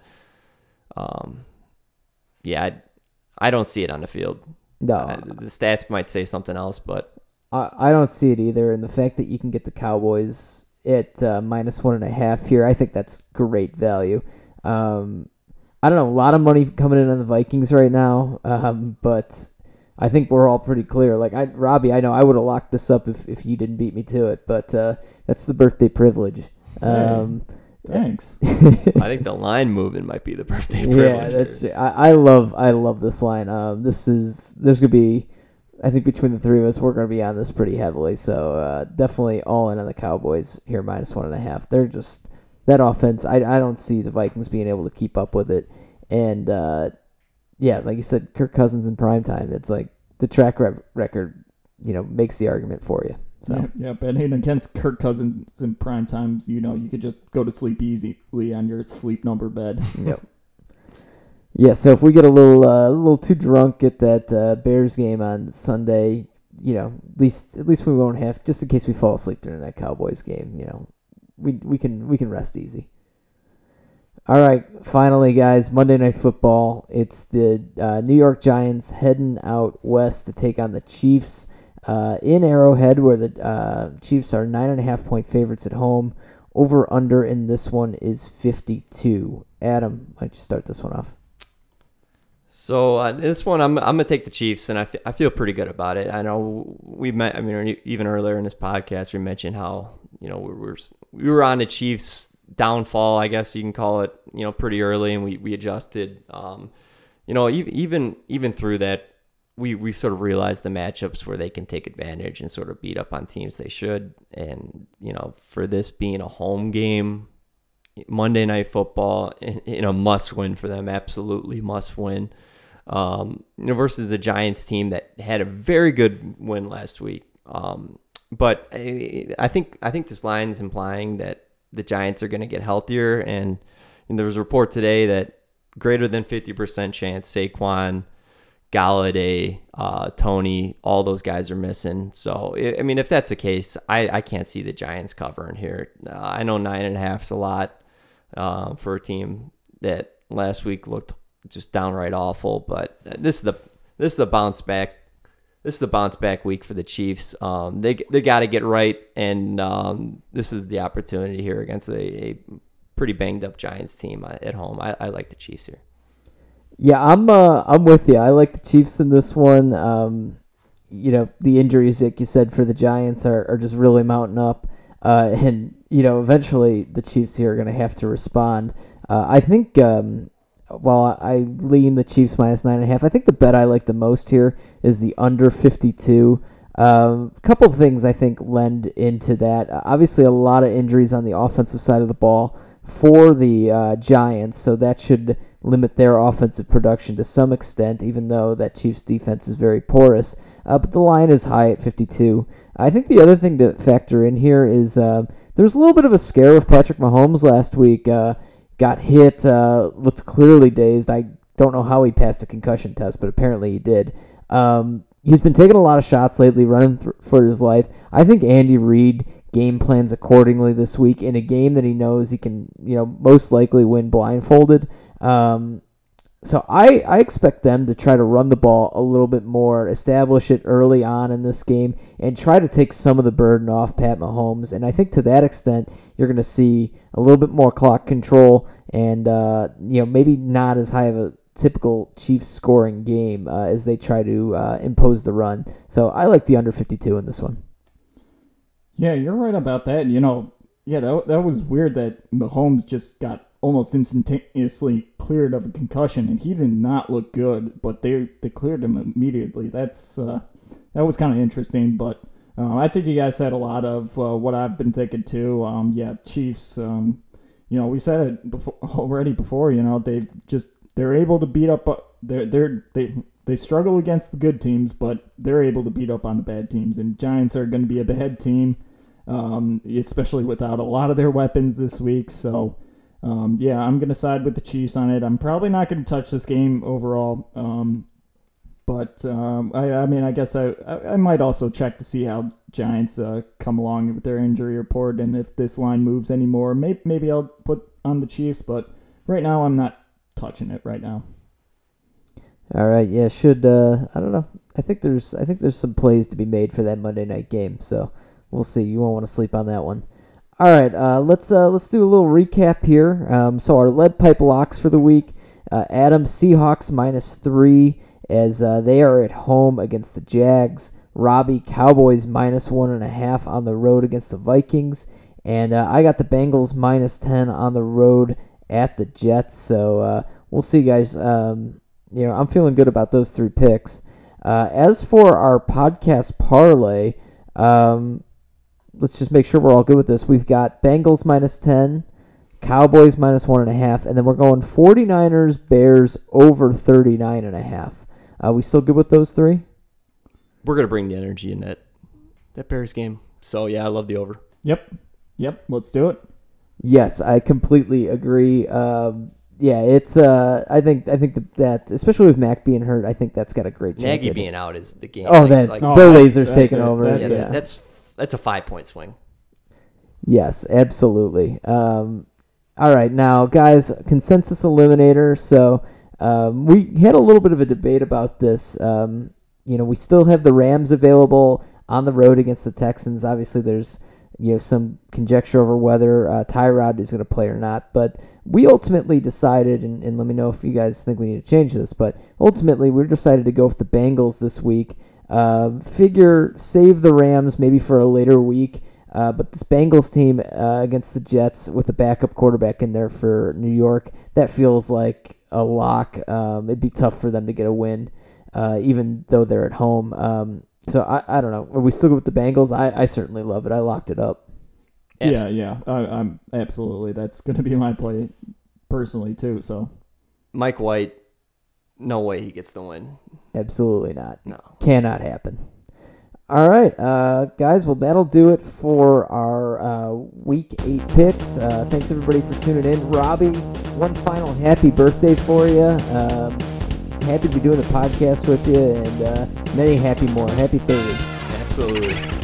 um, yeah, I, I don't see it on the field.
No,
the stats might say something else, but
I, I don't see it either. And the fact that you can get the Cowboys at uh, minus one and a half here, I think that's great value. Um, I don't know, a lot of money coming in on the Vikings right now, um, but I think we're all pretty clear. Like I, Robbie, I know I would have locked this up if, if you didn't beat me to it, but uh, that's the birthday privilege. Um,
Thanks.
I think the line moving might be the birthday
yeah, that's. I, I love I love this line. Um, this is there's gonna be, I think between the three of us, we're gonna be on this pretty heavily. So uh, definitely all in on the Cowboys here minus one and a half. They're just that offense. I I don't see the Vikings being able to keep up with it. And uh, yeah, like you said, Kirk Cousins in prime time. It's like the track re- record, you know, makes the argument for you. So
Yeah, yeah, but and against Kirk Cousins in prime times, you know, you could just go to sleep easily on your sleep number bed.
Yep. Yeah, so if we get a little uh, a little too drunk at that uh, Bears game on Sunday, you know, at least at least we won't have just in case we fall asleep during that Cowboys game, you know, we we can we can rest easy. All right, finally, guys, Monday Night Football. It's the uh, New York Giants heading out west to take on the Chiefs uh, in Arrowhead, where the uh, Chiefs are nine and a half point favorites at home. Over under in this one is 52. Adam, why don't you start this one off?
So uh, this one, I'm I'm gonna take the Chiefs, and I I feel pretty good about it. I know we met. I mean, even earlier in this podcast, we mentioned how you know we were we were on the Chiefs downfall, I guess you can call it. You know, pretty early, and we we adjusted. Um, you know, even even even through that, we we sort of realized the matchups where they can take advantage and sort of beat up on teams they should. And you know, for this being a home game, Monday Night Football in, a must win for them, absolutely must win. Um, you know, versus a Giants team that had a very good win last week. Um, but I, I think I think this line's implying that the Giants are going to get healthier, and, and there was a report today that greater than fifty percent chance Saquon, Golladay, uh, Toney, all those guys are missing. So I mean, if that's the case, I, I can't see the Giants covering here. Uh, I know nine and a half is a lot uh, for a team that last week looked just downright awful. But this is the this is the bounce back. This is the bounce back week for the Chiefs. Um, they they got to get right, and um, this is the opportunity here against a, a pretty banged up Giants team uh, at home. I, I like the Chiefs here.
Yeah, I'm uh, I'm with you. I like the Chiefs in this one. Um, you know, the injuries, like you said, for the Giants are, are just really mounting up. Uh, and, you know, eventually the Chiefs here are going to have to respond. Uh, I think um, while I lean the Chiefs minus nine and a half, I think the bet I like the most here is the under 52. Um, a couple of things I think lend into that. Obviously, a lot of injuries on the offensive side of the ball for the uh, Giants, so that should limit their offensive production to some extent, even though that Chiefs defense is very porous. Uh, but the line is high at 52. I think the other thing to factor in here is uh, there's a little bit of a scare with Patrick Mahomes last week. Uh, got hit, uh, looked clearly dazed. I don't know how he passed a concussion test, but apparently he did. Um, he's been taking a lot of shots lately, running th- for his life. I think Andy Reid game plans accordingly this week in a game that he knows he can, you know, most likely win blindfolded. Um, so I, I expect them to try to run the ball a little bit more, establish it early on in this game, and try to take some of the burden off Pat Mahomes. And I think to that extent, you're going to see a little bit more clock control and uh, you know maybe not as high of a typical Chiefs scoring game uh, as they try to uh, impose the run. So I like the under 52 in this one.
Yeah, you're right about that. You know, yeah, that, that was weird that Mahomes just got almost instantaneously cleared of a concussion, and he did not look good. But they they cleared him immediately. That's uh, that was kind of interesting. But uh, I think you guys said a lot of uh, what I've been thinking too. Um, yeah, Chiefs. Um, you know, we said it before already. Before you know, they just they're able to beat up. Uh, they're they're they they struggle against the good teams, but they're able to beat up on the bad teams. And Giants are going to be a bad team, um, especially without a lot of their weapons this week. So. Um, yeah, I'm going to side with the Chiefs on it. I'm probably not going to touch this game overall. Um, but um, I, I mean, I guess I, I might also check to see how Giants uh, come along with their injury report and if this line moves anymore. Maybe, maybe I'll put on the Chiefs, but right now I'm not touching it right now.
All right, yeah, should uh, I don't know. I think there's I think there's some plays to be made for that Monday night game, so we'll see. You won't want to sleep on that one. All right, uh, let's uh, let's do a little recap here. Um, so our lead pipe locks for the week: uh, Adam Seahawks minus three as uh, they are at home against the Jags. Robbie Cowboys minus one and a half on the road against the Vikings, and uh, I got the Bengals minus ten on the road at the Jets. So uh, we'll see, guys. Um, you know, I'm feeling good about those three picks. as for our podcast parlay. Um, let's just make sure we're all good with this. We've got Bengals minus 10, Cowboys minus 1.5, and then we're going 49ers, Bears over 39.5. Are we still good with those three?
We're going to bring the energy in that, that Bears game. So, yeah, I love the over.
Yep. Yep. Let's do it.
Yes, I completely agree. Um, yeah, it's. Uh, I think. I think that, that, especially with Mack being hurt, I think that's got a great chance.
Nagy being out is the game.
Oh, like, that's like, Bill Lazor's taking it. over.
That's, yeah, that's that's a five point swing.
Yes, absolutely. Um, all right, now guys, consensus eliminator. So um, we had a little bit of a debate about this. Um, you know, we still have the Rams available on the road against the Texans. Obviously, there's you know some conjecture over whether uh, Tyrod is going to play or not, but we ultimately decided, and, and let me know if you guys think we need to change this, but ultimately we decided to go with the Bengals this week. Uh, figure save the Rams maybe for a later week. Uh, but this Bengals team uh, against the Jets with a backup quarterback in there for New York, that feels like a lock. Um, it'd be tough for them to get a win, uh, even though they're at home. Um, so I, I don't know. Are we still good with the Bengals? I, I certainly love it. I locked it up.
Absolutely. Yeah, yeah. I, am absolutely. That's going to be my play personally too. So
Mike White, no way he gets the win.
Absolutely not.
No.
Cannot happen. All right, uh, guys. Well, that'll do it for our uh, week eight picks. Uh, thanks everybody for tuning in. Robbie, one final happy birthday for you. Um, happy to be doing the podcast with you, and uh, many happy more. Happy 30.
Absolutely.